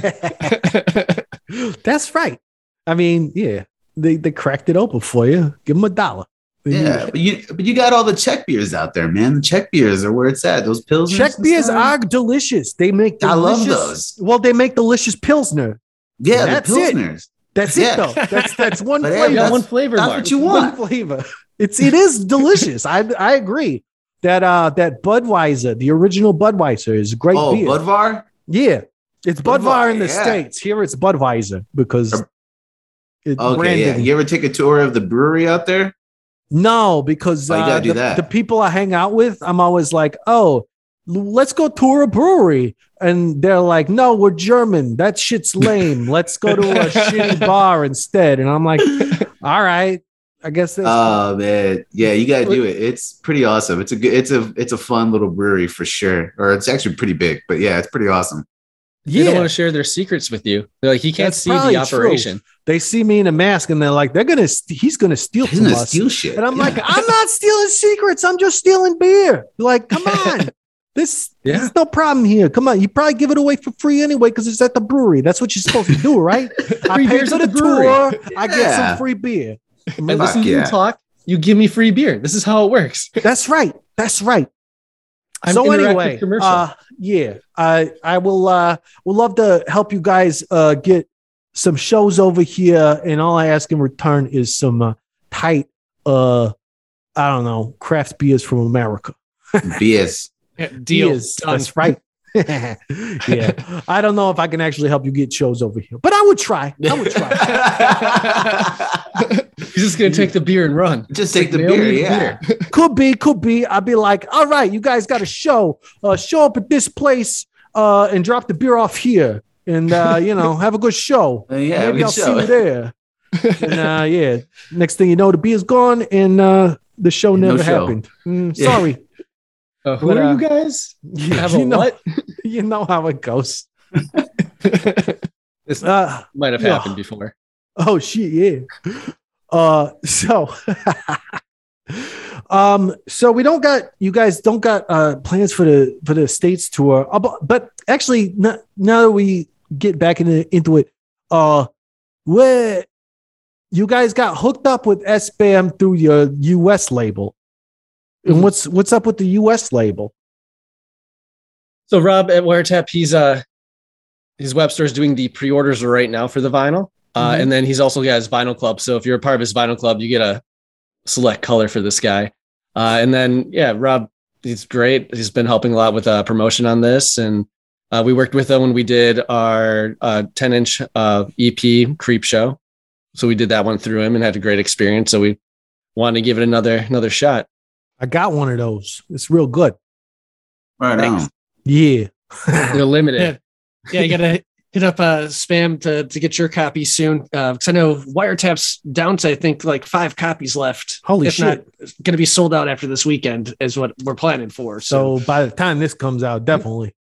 Speaker 1: that's right. I mean, yeah, they they cracked it open for you. Give them a dollar.
Speaker 6: Yeah, but you but you got all the Czech beers out there, man. The Czech beers are where it's at. Those pills.
Speaker 1: Czech beers are delicious. They make
Speaker 6: I love
Speaker 1: delicious-
Speaker 6: those.
Speaker 1: Well, they make delicious pilsner.
Speaker 6: yeah,
Speaker 1: That's
Speaker 6: the
Speaker 1: it. That's
Speaker 6: Yeah.
Speaker 1: it though. That's that's one
Speaker 6: But
Speaker 1: flavor.
Speaker 4: You got
Speaker 6: that's-
Speaker 4: one flavor,
Speaker 6: That's
Speaker 4: Mark.
Speaker 6: what you
Speaker 1: one
Speaker 6: want.
Speaker 1: flavor. It's it is delicious. I I agree. That uh that Budweiser, the original Budweiser, is a great
Speaker 6: Oh,
Speaker 1: beer.
Speaker 6: Budvar.
Speaker 1: yeah, it's Budweiser in the
Speaker 6: yeah.
Speaker 1: states. Here it's Budweiser because it's
Speaker 6: Okay, yeah. You ever take a tour of the brewery out there?
Speaker 1: No, because
Speaker 6: Oh,
Speaker 1: uh, the, the people I hang out with, I'm always like, oh, let's go tour a brewery. And they're like, no, we're German. That shit's lame. Let's go to a shitty bar instead. And I'm like, all right. I guess that's
Speaker 6: Oh man, yeah, you gotta do it. It's pretty awesome. It's a good. It's a it's a fun little brewery for sure. Or it's actually pretty big, but yeah, it's pretty awesome.
Speaker 4: They don't want to share their secrets with you. They're like, he can't
Speaker 1: That's
Speaker 4: see
Speaker 1: probably
Speaker 4: the
Speaker 1: true.
Speaker 4: operation.
Speaker 1: They see me in a mask and they're like, they're gonna, st- he's gonna steal
Speaker 6: He's
Speaker 1: from
Speaker 6: gonna
Speaker 1: us.
Speaker 6: steal shit.
Speaker 1: And I'm
Speaker 6: Yeah.
Speaker 1: like, I'm not stealing secrets. I'm just stealing beer. Like, come on. This
Speaker 4: Yeah.
Speaker 1: there's no problem here. Come on. You probably give it away for free anyway because it's at the brewery. That's what you're supposed to do, right? I
Speaker 4: Free
Speaker 1: pay
Speaker 4: beers
Speaker 1: for
Speaker 4: at
Speaker 1: the
Speaker 4: the brewery.
Speaker 1: tour. I get some free beer.
Speaker 4: And listen to
Speaker 6: yeah.
Speaker 4: you talk. You give me free beer. This is how it works.
Speaker 1: That's right. That's right.
Speaker 4: I'm
Speaker 1: so anyway, uh, yeah, I I will uh will love to help you guys uh get some shows over here, and all I ask in return is some uh, tight uh I don't know craft beers from America.
Speaker 6: BS.
Speaker 5: Yeah, deal.
Speaker 1: Beers,
Speaker 5: Done.
Speaker 1: That's right. yeah, I don't know if I can actually help you get shows over here, but I would try. I would try.
Speaker 4: He's just gonna take the beer and run.
Speaker 6: Just take the beer. Yeah.
Speaker 4: beer.
Speaker 1: could be, could be. I'd be like, all right, you guys got a show. Uh, show up at this place uh, and drop the beer off here, and uh, you know, have a good show.
Speaker 6: Uh, yeah.
Speaker 1: Maybe
Speaker 6: good
Speaker 1: I'll
Speaker 6: show.
Speaker 1: see you there. and uh, yeah, next thing you know, the beer's gone, and uh, the show
Speaker 6: No
Speaker 1: never
Speaker 6: show.
Speaker 1: happened. Mm,
Speaker 6: Yeah.
Speaker 1: Sorry,
Speaker 4: Uh, who
Speaker 1: But,
Speaker 4: are
Speaker 1: uh,
Speaker 4: you guys?
Speaker 1: you,
Speaker 4: Have
Speaker 1: you
Speaker 4: a
Speaker 1: know,
Speaker 4: what?
Speaker 1: you know how it goes.
Speaker 4: This
Speaker 1: Uh,
Speaker 4: might have
Speaker 1: yeah.
Speaker 4: happened before.
Speaker 1: Oh shit, yeah. Uh so um so we don't got you guys don't got uh plans for the for the states tour. Uh, but, actually now that we get back into into it, uh where you guys got hooked up with SBAM through your US label. And what's what's up with the US label?
Speaker 4: So Rob at Wiretap, he's uh his web store is doing the pre-orders right now for the vinyl. Uh,
Speaker 1: Mhm.
Speaker 4: and then he's also got his vinyl club. So if you're a part of his vinyl club, you get a select color for this guy. Uh, and then yeah, Rob, he's great. He's been helping a lot with uh, promotion on this, and uh, we worked with him when we did our uh, 10 inch uh, EP Creep Show. So we did that one through him and had a great experience. So we wanted to give it another another shot.
Speaker 1: I got one of those. It's real good.
Speaker 6: Right
Speaker 4: Thanks.
Speaker 6: on.
Speaker 1: Yeah.
Speaker 4: They're limited.
Speaker 5: yeah, you gotta hit up uh SBAM to, to get your copy soon. Uh because I know wiretaps down to I think like five copies left.
Speaker 1: Holy
Speaker 5: if
Speaker 1: shit.
Speaker 5: not gonna be sold out after this weekend is what we're planning for. So,
Speaker 1: So by the time this comes out, definitely.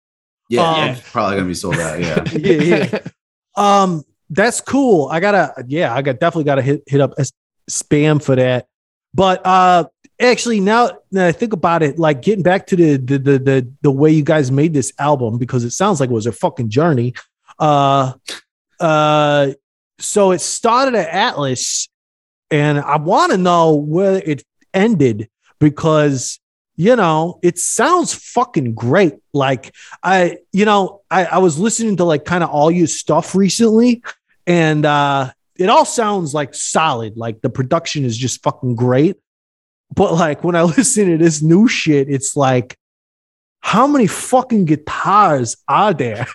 Speaker 6: Yeah,
Speaker 1: Um,
Speaker 6: it's probably gonna be sold out. Yeah.
Speaker 1: yeah, yeah. Um, that's cool. I gotta, yeah, I got definitely gotta hit hit up S- SBAM for that. But uh, actually, now that I think about it, like getting back to the the the the, the way you guys made this album because it sounds like it was a fucking journey. Uh, uh, so it started at Atlas, and I want to know where it ended because you know it sounds fucking great. Like I, you know, I, I was listening to like kind of all your stuff recently, and uh it all sounds like solid. Like the production is just fucking great. But like when I listen to this new shit, it's like, how many fucking guitars are there?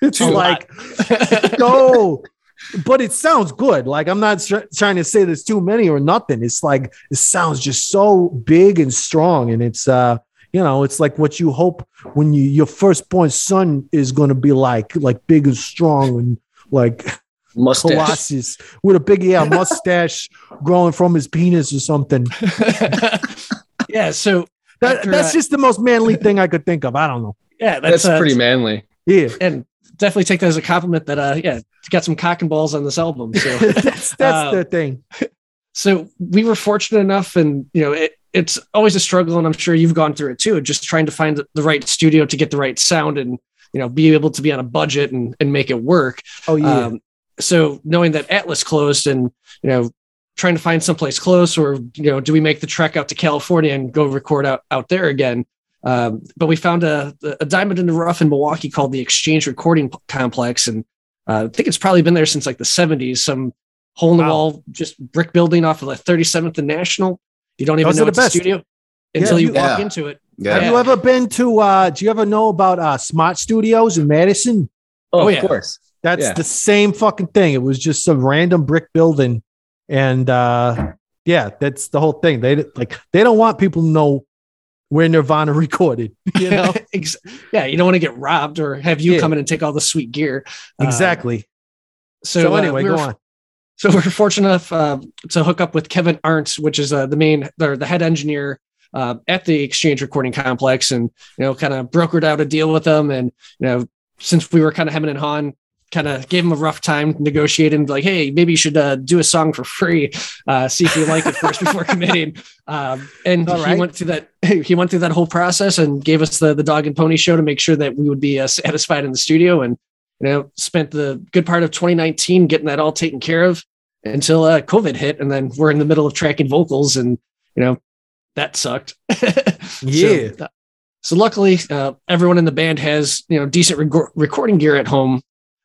Speaker 1: It's like, no, but it sounds good. Like I'm not tr- trying to say there's too many or nothing. It's like it sounds just so big and strong, and it's uh, you know, it's like what you hope when you your firstborn son is going to be like, like big and strong and like
Speaker 4: Mustache.
Speaker 1: Colossus with a big yeah mustache growing from his penis or something.
Speaker 5: yeah, so
Speaker 1: That,
Speaker 5: After,
Speaker 1: that's
Speaker 5: uh,
Speaker 1: just the most manly thing I could think of. I don't know.
Speaker 5: yeah,
Speaker 4: That's,
Speaker 5: that's, uh,
Speaker 4: pretty manly.
Speaker 1: Yeah.
Speaker 5: and definitely take that as a compliment that uh yeah got some cock and balls on this album so
Speaker 1: that's that's
Speaker 5: Uh,
Speaker 1: the thing.
Speaker 5: so we were fortunate enough and you know it, it's always a struggle and i'm sure you've gone through it too just trying to find the right studio to get the right sound and you know be able to be on a budget and, and make it work
Speaker 1: Oh yeah.
Speaker 5: um, so knowing that atlas closed and you know trying to find someplace close or you know do we make the trek out to california and go record out, out there again um, but we found a, a diamond in the rough in milwaukee called the exchange recording complex and uh, i think it's probably been there since like the 70s some hole in the
Speaker 1: Wow.
Speaker 5: wall just brick building off of like 37th and national you don't even
Speaker 1: Those
Speaker 5: know
Speaker 1: are the
Speaker 5: it's a
Speaker 1: best.
Speaker 5: studio until you
Speaker 1: you-
Speaker 5: walk
Speaker 6: Yeah.
Speaker 5: into it
Speaker 6: Yeah.
Speaker 1: Have you ever been to? uh Do you ever know about uh Smart Studios in Madison?
Speaker 4: Oh,
Speaker 5: Oh,
Speaker 4: of course.
Speaker 1: That's
Speaker 4: Yeah.
Speaker 1: the same fucking thing. It was just some random brick building, and uh yeah, that's the whole thing. They like they don't want people to know where Nirvana recorded. You know
Speaker 5: yeah you don't want to get robbed or have you
Speaker 1: Yeah.
Speaker 5: come in and take all the sweet gear Uh,
Speaker 1: exactly.
Speaker 5: so,
Speaker 1: So,
Speaker 5: uh,
Speaker 1: anyway,
Speaker 5: we
Speaker 1: go
Speaker 5: were-
Speaker 1: on.
Speaker 5: So we're fortunate enough uh, to hook up with Kevin Arndt, which is uh, the main or the head engineer uh, at the Exchange Recording Complex, and you know, kind of brokered out a deal with them. And you know, since we were kind of hemming and hawing, kind of gave him a rough time negotiating, like, hey, maybe you should uh, do a song for free, uh, see if you like it first before committing. Um, and
Speaker 1: All
Speaker 5: he went through that. He went through that whole process and gave us the the dog and pony show to make sure that we would be uh, satisfied in the studio. And you know, spent the good part of 2019 getting that all taken care of until uh, COVID hit, and then we're in the middle of tracking vocals, and you know that sucked.
Speaker 1: Yeah.
Speaker 5: So, so luckily, uh, everyone in the band has you know decent recording gear at home.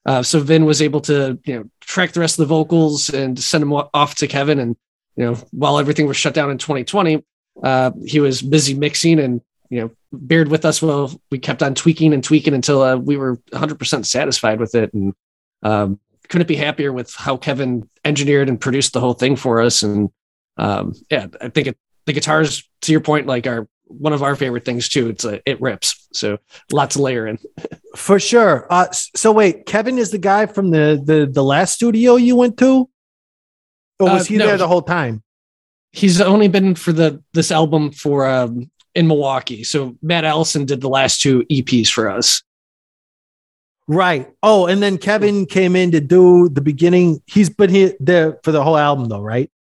Speaker 5: Uh, so Vin was able to you know track the rest of the vocals and send them off to Kevin. And you know while everything was shut down in 2020, uh, he was busy mixing and you know bared with us while we kept on tweaking and tweaking until uh, we were 100% satisfied with it. And um, couldn't be happier with how Kevin engineered and produced the whole thing for us. And um, yeah, I think it, the guitars, to your point, like are one of our favorite things too. It's a, it rips. So lots of layer in.
Speaker 1: For sure. Uh, so wait, Kevin is the guy from the the the last studio you went to, or was
Speaker 5: Uh,
Speaker 1: he
Speaker 5: no,
Speaker 1: there the whole time?
Speaker 5: He's only been for the this album for um, in Milwaukee. So Matt Allison did the last two EPs for us.
Speaker 1: Right. Oh, and then Kevin came in to do the beginning. He's been here there for the whole album, though, right?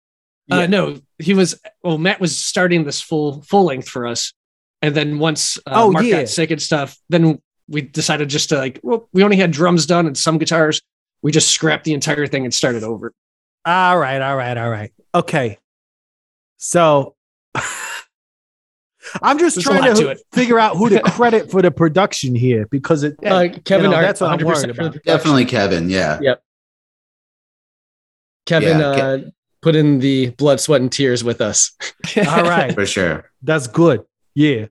Speaker 5: Uh, no, he was. Well, Matt was starting this full full length for us, and then once uh,
Speaker 1: Oh,
Speaker 5: Mark
Speaker 1: yeah.
Speaker 5: got sick and stuff, then we decided just to like. Well, we only had drums done and some guitars. We just scrapped the entire thing and started over.
Speaker 1: All right. All right. All right. Okay. So I'm just
Speaker 5: There's
Speaker 1: trying to,
Speaker 5: to
Speaker 1: figure out who to credit for the production here because it.
Speaker 5: Yeah,
Speaker 4: Uh, Kevin,
Speaker 1: know, that's what I'm
Speaker 4: 100%
Speaker 1: worried about.
Speaker 6: Definitely Kevin. Yeah. Yep.
Speaker 4: Kevin
Speaker 6: Yeah,
Speaker 4: uh, put in the blood, sweat, and tears with us.
Speaker 1: All right.
Speaker 6: For sure.
Speaker 1: That's good. Yeah.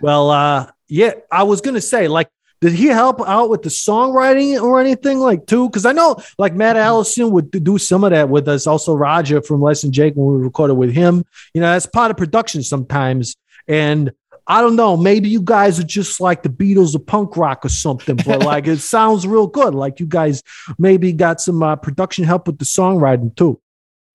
Speaker 1: Well, uh, yeah, I was gonna say, like, did he help out with the songwriting or anything like too? Because I know like Matt Allison would do some of that with us. Also, Roger from Less Than Jake when we recorded with him. You know, that's part of production sometimes. And I don't know, maybe you guys are just like the Beatles of punk rock or something, but like it sounds real good. Like you guys maybe got some uh, production help with the songwriting too.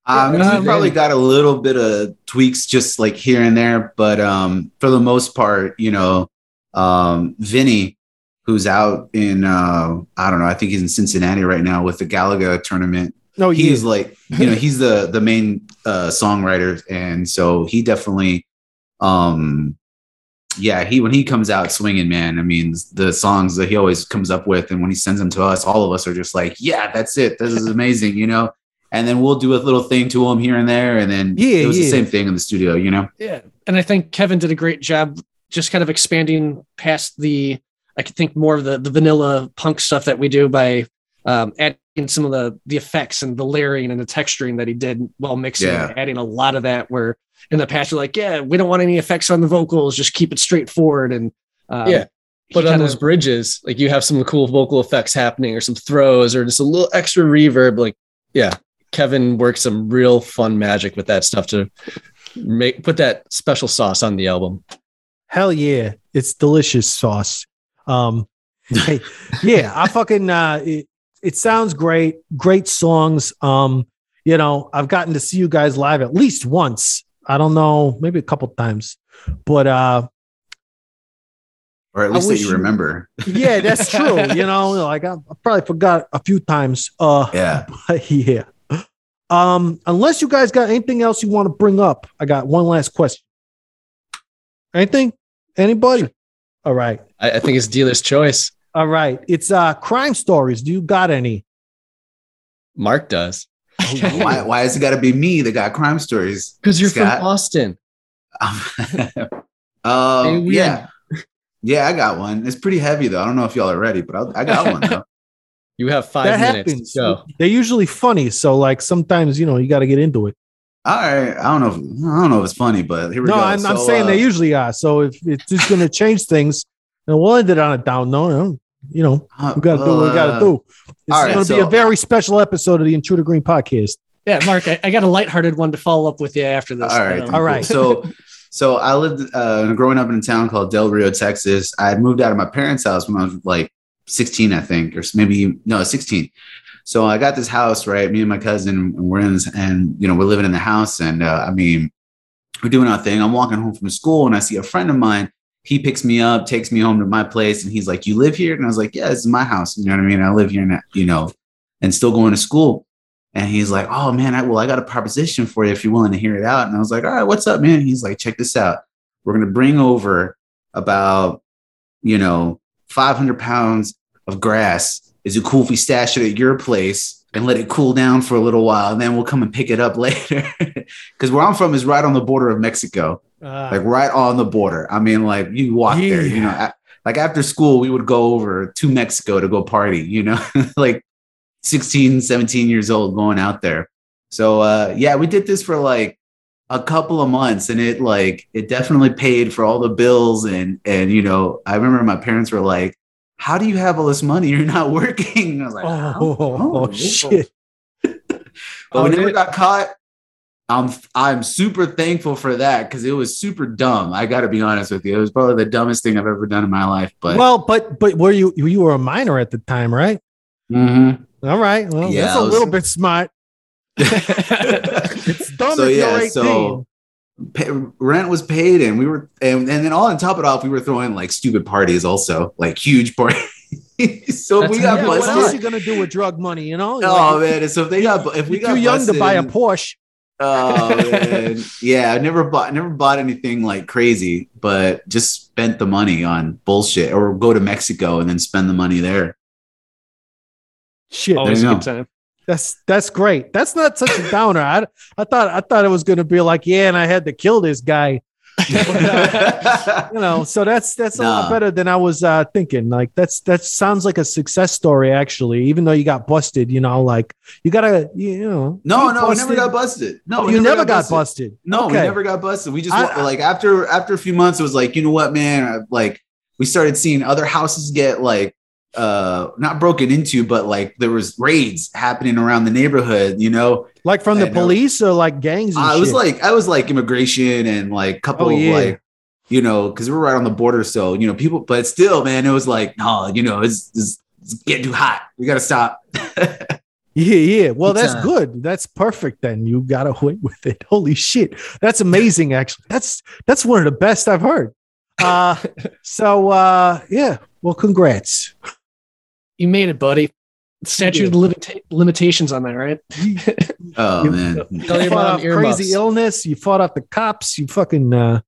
Speaker 6: Um,
Speaker 4: Yeah,
Speaker 6: we probably got a little bit of tweaks just like here and there, but um, for the most part, you know, um, Vinny, who's out in uh, I don't know, I think he's in Cincinnati right now with the Galaga tournament.
Speaker 1: No,
Speaker 6: He's
Speaker 1: yeah.
Speaker 6: like, you know, he's the the main uh, songwriter, and so he definitely, um, yeah, he when he comes out swinging, man. I mean, the songs that he always comes up with, and when he sends them to us, all of us are just like, yeah, that's it. This is amazing, you know. And then we'll do a little thing to him here and there, and then
Speaker 1: Yeah,
Speaker 6: it was
Speaker 1: yeah.
Speaker 6: the same thing in the studio, you know.
Speaker 5: Yeah. And I think Kevin did a great job just kind of expanding past the, I could think more of the, the vanilla punk stuff that we do by um, adding some of the, the effects and the layering and the texturing that he did while mixing,
Speaker 6: Yeah.
Speaker 5: adding a lot of that where in the past, you're like, yeah, we don't want any effects on the vocals, just keep it straightforward. And um,
Speaker 4: Yeah.
Speaker 5: he
Speaker 4: But on
Speaker 5: kinda-
Speaker 4: those bridges, like you have some cool vocal effects happening or some throws or just a little extra reverb. Like, yeah, Kevin worked some real fun magic with that stuff to make put that special sauce on the album.
Speaker 1: Hell yeah, it's delicious sauce. Um, hey, yeah, I fucking uh, it, it sounds great, great songs. Um, you know, I've gotten to see you guys live at least once. I don't know, maybe a couple times, but uh,
Speaker 6: or at least that you remember.
Speaker 1: Yeah, that's true. You know, like I, I probably forgot a few times. Uh,
Speaker 6: Yeah.
Speaker 1: but yeah. Um, unless you guys got anything else you want to bring up, I got one last question. Anything? Anybody? All right.
Speaker 4: I, I think it's dealer's choice.
Speaker 1: All right. It's uh crime stories. Do you got any?
Speaker 4: Mark does
Speaker 6: why, why has it got to be me that got crime stories?
Speaker 4: because you're
Speaker 6: Scott?
Speaker 4: from Austin.
Speaker 6: um,
Speaker 4: Hey,
Speaker 6: yeah. Yeah, I got one. It's pretty heavy though. I don't know if y'all are ready, but I'll, I got one though.
Speaker 4: You have five
Speaker 1: that
Speaker 4: minutes
Speaker 1: happens.
Speaker 4: to go.
Speaker 1: They're usually funny, so like sometimes you know you got to get into it.
Speaker 6: All right. I don't know. If, I don't know if it's funny, but here we
Speaker 1: No,
Speaker 6: go.
Speaker 1: I'm, I'm saying
Speaker 6: uh,
Speaker 1: they usually are. So if it's just gonna change things, and we'll end it on a down note. You know,
Speaker 6: uh,
Speaker 1: we gotta do what we gotta
Speaker 6: uh,
Speaker 1: do. It's
Speaker 6: right,
Speaker 1: gonna be a very special episode of the Intruder Green podcast.
Speaker 5: Yeah, Mark, I, I got a lighthearted one to follow up with you after this.
Speaker 6: All right.
Speaker 5: Um,
Speaker 1: All right.
Speaker 6: So, so I lived uh, growing up in a town called Del Rio, Texas. I had moved out of my parents' house when I was like 16, I think, or maybe no, 16. So I got this house, right? Me and my cousin, and we're in this, and you know, we're living in the house, and uh, I mean, we're doing our thing. I'm walking home from school, and I see a friend of mine. He picks me up, takes me home to my place, and he's like, "You live here?" And I was like, "Yeah, this is my house." You know what I mean? I live here, and you know, and still going to school. And he's like, "Oh man, I, well, I got a proposition for you if you're willing to hear it out." And I was like, "All right, what's up, man?" He's like, "Check this out. We're gonna bring over about, you know, 500 pounds of grass. Is it cool if we stash it at your place and let it cool down for a little while, and then we'll come and pick it up later?" Because where I'm from is right on the border of Mexico,
Speaker 1: Uh,
Speaker 6: like right on the border. I mean, like you walk there, you know. a- like after school, we would go over to Mexico to go party, you know, like 16, 17 years old going out there. So uh yeah, we did this for like a couple of months and it like it definitely paid for all the bills and and you know, I remember my parents were like, How do you have all this money? You're not working. I was like, "I
Speaker 1: oh, oh, shit!
Speaker 6: But
Speaker 4: Oh,
Speaker 6: we never
Speaker 4: it?
Speaker 6: got caught. I'm I'm super thankful for that because it was super dumb. I got to be honest with you. It was probably the dumbest thing I've ever done in my life. But
Speaker 1: well, but but were you you were a minor at the time, right?
Speaker 6: Mhm.
Speaker 1: All right. Well,
Speaker 6: Yeah,
Speaker 1: that's
Speaker 6: I
Speaker 1: a
Speaker 6: was-
Speaker 1: little bit smart. It's dumb
Speaker 6: So,
Speaker 1: if
Speaker 6: yeah,
Speaker 1: you're 18.
Speaker 6: so- pay, rent was paid and we were and, and then all on top of it off we were throwing like stupid parties also like huge parties so if
Speaker 4: That's
Speaker 6: we got
Speaker 1: yeah, what else are you gonna do with drug money? You know?
Speaker 6: oh
Speaker 1: Like,
Speaker 6: man so if they got if we
Speaker 1: you're
Speaker 6: got
Speaker 1: too young to buy a Porsche.
Speaker 6: oh man yeah i never bought never bought anything like crazy but just spent the money on bullshit or go to mexico and then spend the money there
Speaker 1: Shit,
Speaker 5: Always a
Speaker 6: you
Speaker 5: good time.
Speaker 1: That's that's great. That's not such a downer. I, I thought I thought it was gonna be like, yeah, and I had to kill this guy. You know, so that's that's a lot better than I was uh, thinking. Like that's that sounds like a success story, actually. Even though you got busted, you know, like you gotta, you know.
Speaker 6: no no we never got busted no
Speaker 1: you never got busted.
Speaker 6: No,
Speaker 1: Okay.
Speaker 6: we never got busted. We just
Speaker 1: I-
Speaker 6: like after after a few months, it was like, you know what, man? Like we started seeing other houses get like uh not broken into, but like there was raids happening around the neighborhood. You know,
Speaker 1: Like from the
Speaker 6: know.
Speaker 1: police or like gangs. And
Speaker 6: I was
Speaker 1: shit?
Speaker 6: like I was like immigration and like a couple
Speaker 1: Oh,
Speaker 6: of like you know because we're right on the border, so you know people. But still, man, it was like no, you know, it's, it's, it's getting too hot. We gotta stop.
Speaker 1: Yeah, yeah. Well,
Speaker 4: Good
Speaker 1: that's
Speaker 4: time.
Speaker 1: good. That's perfect. Then you got away with it. Holy shit, that's amazing. Actually, that's that's one of the best I've heard. Uh, so uh, yeah. Well, congrats.
Speaker 5: You made it, buddy. Statute of limita- limitations on that, right?
Speaker 6: oh
Speaker 1: You-
Speaker 6: man,
Speaker 4: Tell
Speaker 1: You fought off
Speaker 4: earmuffs.
Speaker 1: crazy illness. You fought off the cops. You fucking uh,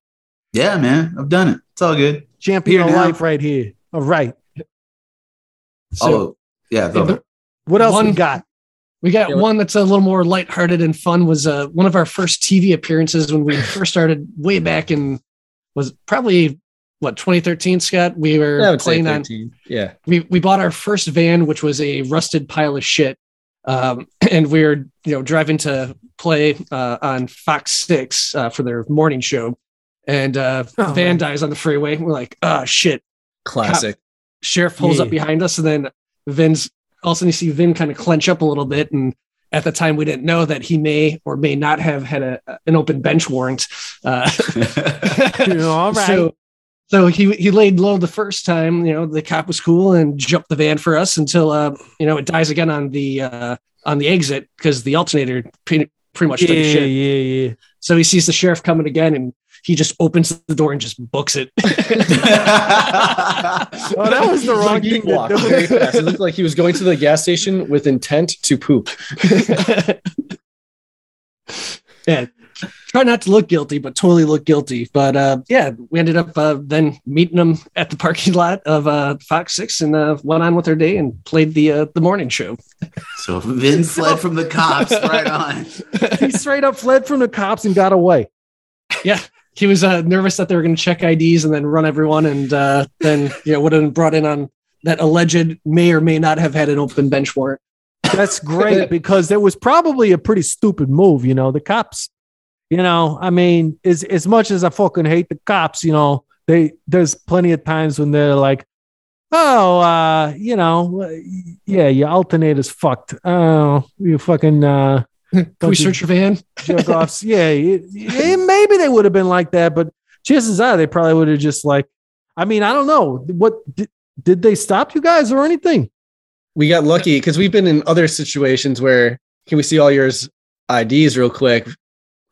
Speaker 6: yeah, man, I've done it. It's all good.
Speaker 1: champion
Speaker 6: Here
Speaker 1: of
Speaker 6: now.
Speaker 1: life right here. All right.
Speaker 5: So
Speaker 6: oh yeah, go.
Speaker 5: the-
Speaker 1: What else we
Speaker 5: One-
Speaker 1: got?
Speaker 5: we got
Speaker 4: Yeah,
Speaker 5: one that's a little more lighthearted and fun. Was uh, one of our first TV appearances when we first started way back in was probably what 2013. Scott, we were
Speaker 4: Yeah, I would say
Speaker 5: playing on
Speaker 4: 13. Yeah.
Speaker 5: we we bought our first van, which was a rusted pile of shit, um, and we were you know driving to play uh, on Fox Six uh, for their morning show, and uh,
Speaker 1: Oh,
Speaker 5: van
Speaker 1: man.
Speaker 5: dies on the freeway. We're like, oh shit!
Speaker 4: Classic.
Speaker 5: Sheriff pulls
Speaker 1: Yeah.
Speaker 5: up behind us, and then Vin's all of a sudden you see Vin kind of clench up a little bit, and at the time we didn't know that he may or may not have had a an open bench warrant. Uh,
Speaker 1: You know, all right.
Speaker 5: so, so he he laid low the first time. You know, the cop was cool and jumped the van for us until uh, you know it dies again on the uh, on the exit because the alternator pretty, pretty much
Speaker 1: yeah,
Speaker 5: took a
Speaker 1: yeah,
Speaker 5: shit.
Speaker 1: yeah.
Speaker 5: So he sees the sheriff coming again, and he just opens the door and just books it.
Speaker 1: Oh, that was the wrong
Speaker 4: Like, he
Speaker 1: thing to
Speaker 4: walked very fast. It looked like he was going to the gas station with intent to poop.
Speaker 5: yeah. Try not to look guilty, but totally look guilty. But uh, yeah, we ended up uh, then meeting them at the parking lot of uh, Fox Six and uh, went on with our day and played the uh, the morning show.
Speaker 6: So Vin fled from the cops right on.
Speaker 1: he straight up fled from the cops and got away.
Speaker 5: Yeah, he was uh, nervous that they were going to check IDs and then run everyone, and uh, then yeah, would have been brought in on that alleged may or may not have had an open bench warrant.
Speaker 1: That's great because it was probably a pretty stupid move. You know, the cops. You know, I mean, as as much as I fucking hate the cops, you know, they there's plenty of times when they're like, oh, uh, you know, yeah, your alternator's fucked. Oh, you fucking uh,
Speaker 5: Can we search your van?
Speaker 1: jerk offs. Yeah, you- yeah, maybe they would have been like that, but chances are they probably would have just like. I mean, I don't know what did, did they stop you guys or anything?
Speaker 4: We got lucky because we've been in other situations where can we see all yours IDs real quick?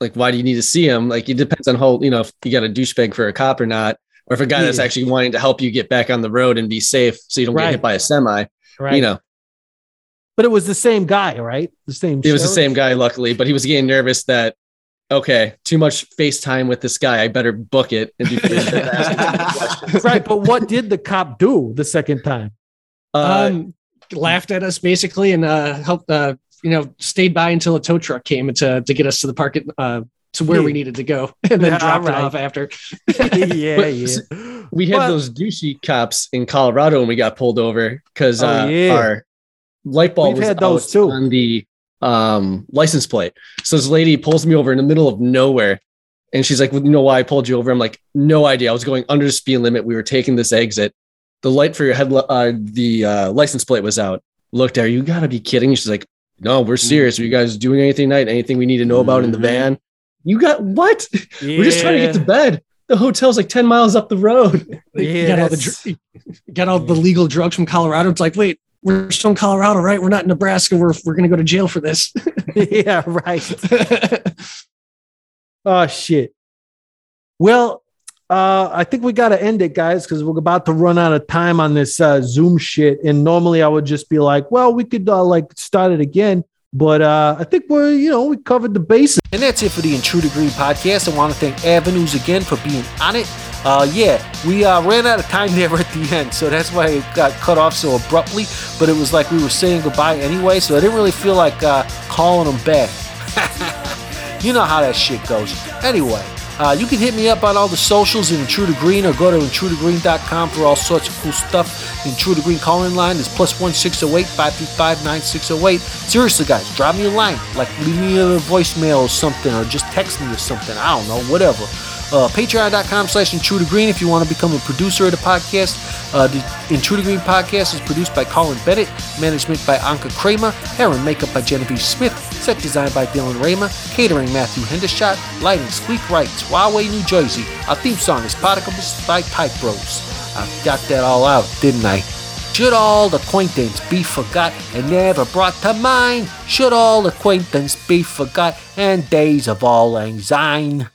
Speaker 4: Like, why do you need to see him Like, it depends on how you know if you got a douchebag for a cop or not, or if a guy that's actually wanting to help you get back on the road and be safe so you don't
Speaker 1: Right.
Speaker 4: get hit by a semi.
Speaker 1: Right.
Speaker 4: You know,
Speaker 1: but it was the same guy, right? The same.
Speaker 4: it was the same guy, luckily, but he was getting nervous that okay, too much FaceTime with this guy. I better book it and do
Speaker 1: right. But what did the cop do the second time?
Speaker 4: uh,
Speaker 5: um, laughed at us basically and uh, helped uh, you know stayed by until a tow truck came to to get us to the park uh, to where we needed to go and then
Speaker 1: Yeah,
Speaker 5: dropped
Speaker 1: right.
Speaker 5: it off after.
Speaker 1: yeah, yeah.
Speaker 4: we had
Speaker 1: Well-
Speaker 4: those douchey cops in Colorado when we got pulled over because
Speaker 1: Oh,
Speaker 4: uh,
Speaker 1: yeah.
Speaker 4: our light bulb
Speaker 1: We've
Speaker 4: was
Speaker 1: had those
Speaker 4: out
Speaker 1: too.
Speaker 4: on the um, license plate. So this lady pulls me over in the middle of nowhere, and she's like, well, "You know why I pulled you over?" I'm like, "No idea. I was going under the speed limit. We were taking this exit. The light for your head, uh, the uh, license plate was out. Looked at her. You gotta be kidding!" She's like, "No, we're serious. Are you guys doing anything tonight? Anything we need to know about in the
Speaker 6: Mhm.
Speaker 4: van?" You got what? We're just trying to get to bed. The hotel's like 10 miles up the road.
Speaker 5: You got all the
Speaker 1: Yes.
Speaker 5: dr- you got all the legal drugs from Colorado. It's like, wait, we're still in Colorado, right? We're not in Nebraska. We're we're gonna go to jail for this.
Speaker 1: yeah, right. Oh shit. Well, uh, I think we got to end it, guys, because we're about to run out of time on this uh, Zoom shit. And normally I would just be like, well, we could uh, like start it again. But uh, I think we're, you know, we covered the bases. And that's it for the Intruder Green podcast. I want to thank Avenues again for being on it. Uh, yeah, we uh, ran out of time there at the end, so that's why it got cut off so abruptly. But it was like we were saying goodbye anyway, so I didn't really feel like uh, calling them back. You know how that shit goes. Anyway, uh, you can hit me up on all the socials in Intruder Green or go to intrudergreen.com for all sorts of cool stuff. The Intruder Green calling line is plus one six zero eight five three five nine six zero eight. Seriously, guys, drop me a line. Like, leave me a voicemail or something, or just text me or something. I don't know, whatever. Uh, Patreon.com slash Intruder Green if you want to become a producer of the podcast. Uh, the Intruder Green podcast is produced by Colin Bennett, management by Anka Kramer, hair and makeup by Genevieve Smith, set design by Dylan Raymer, catering Matthew Hendershot, lighting Squeak Rights, Rahway, New Jersey. Our theme song is Particles by Pipe Bros. I got that all out, didn't I? Should all acquaintance be forgot and never brought to mind? Should all acquaintance be forgot and days of all syne?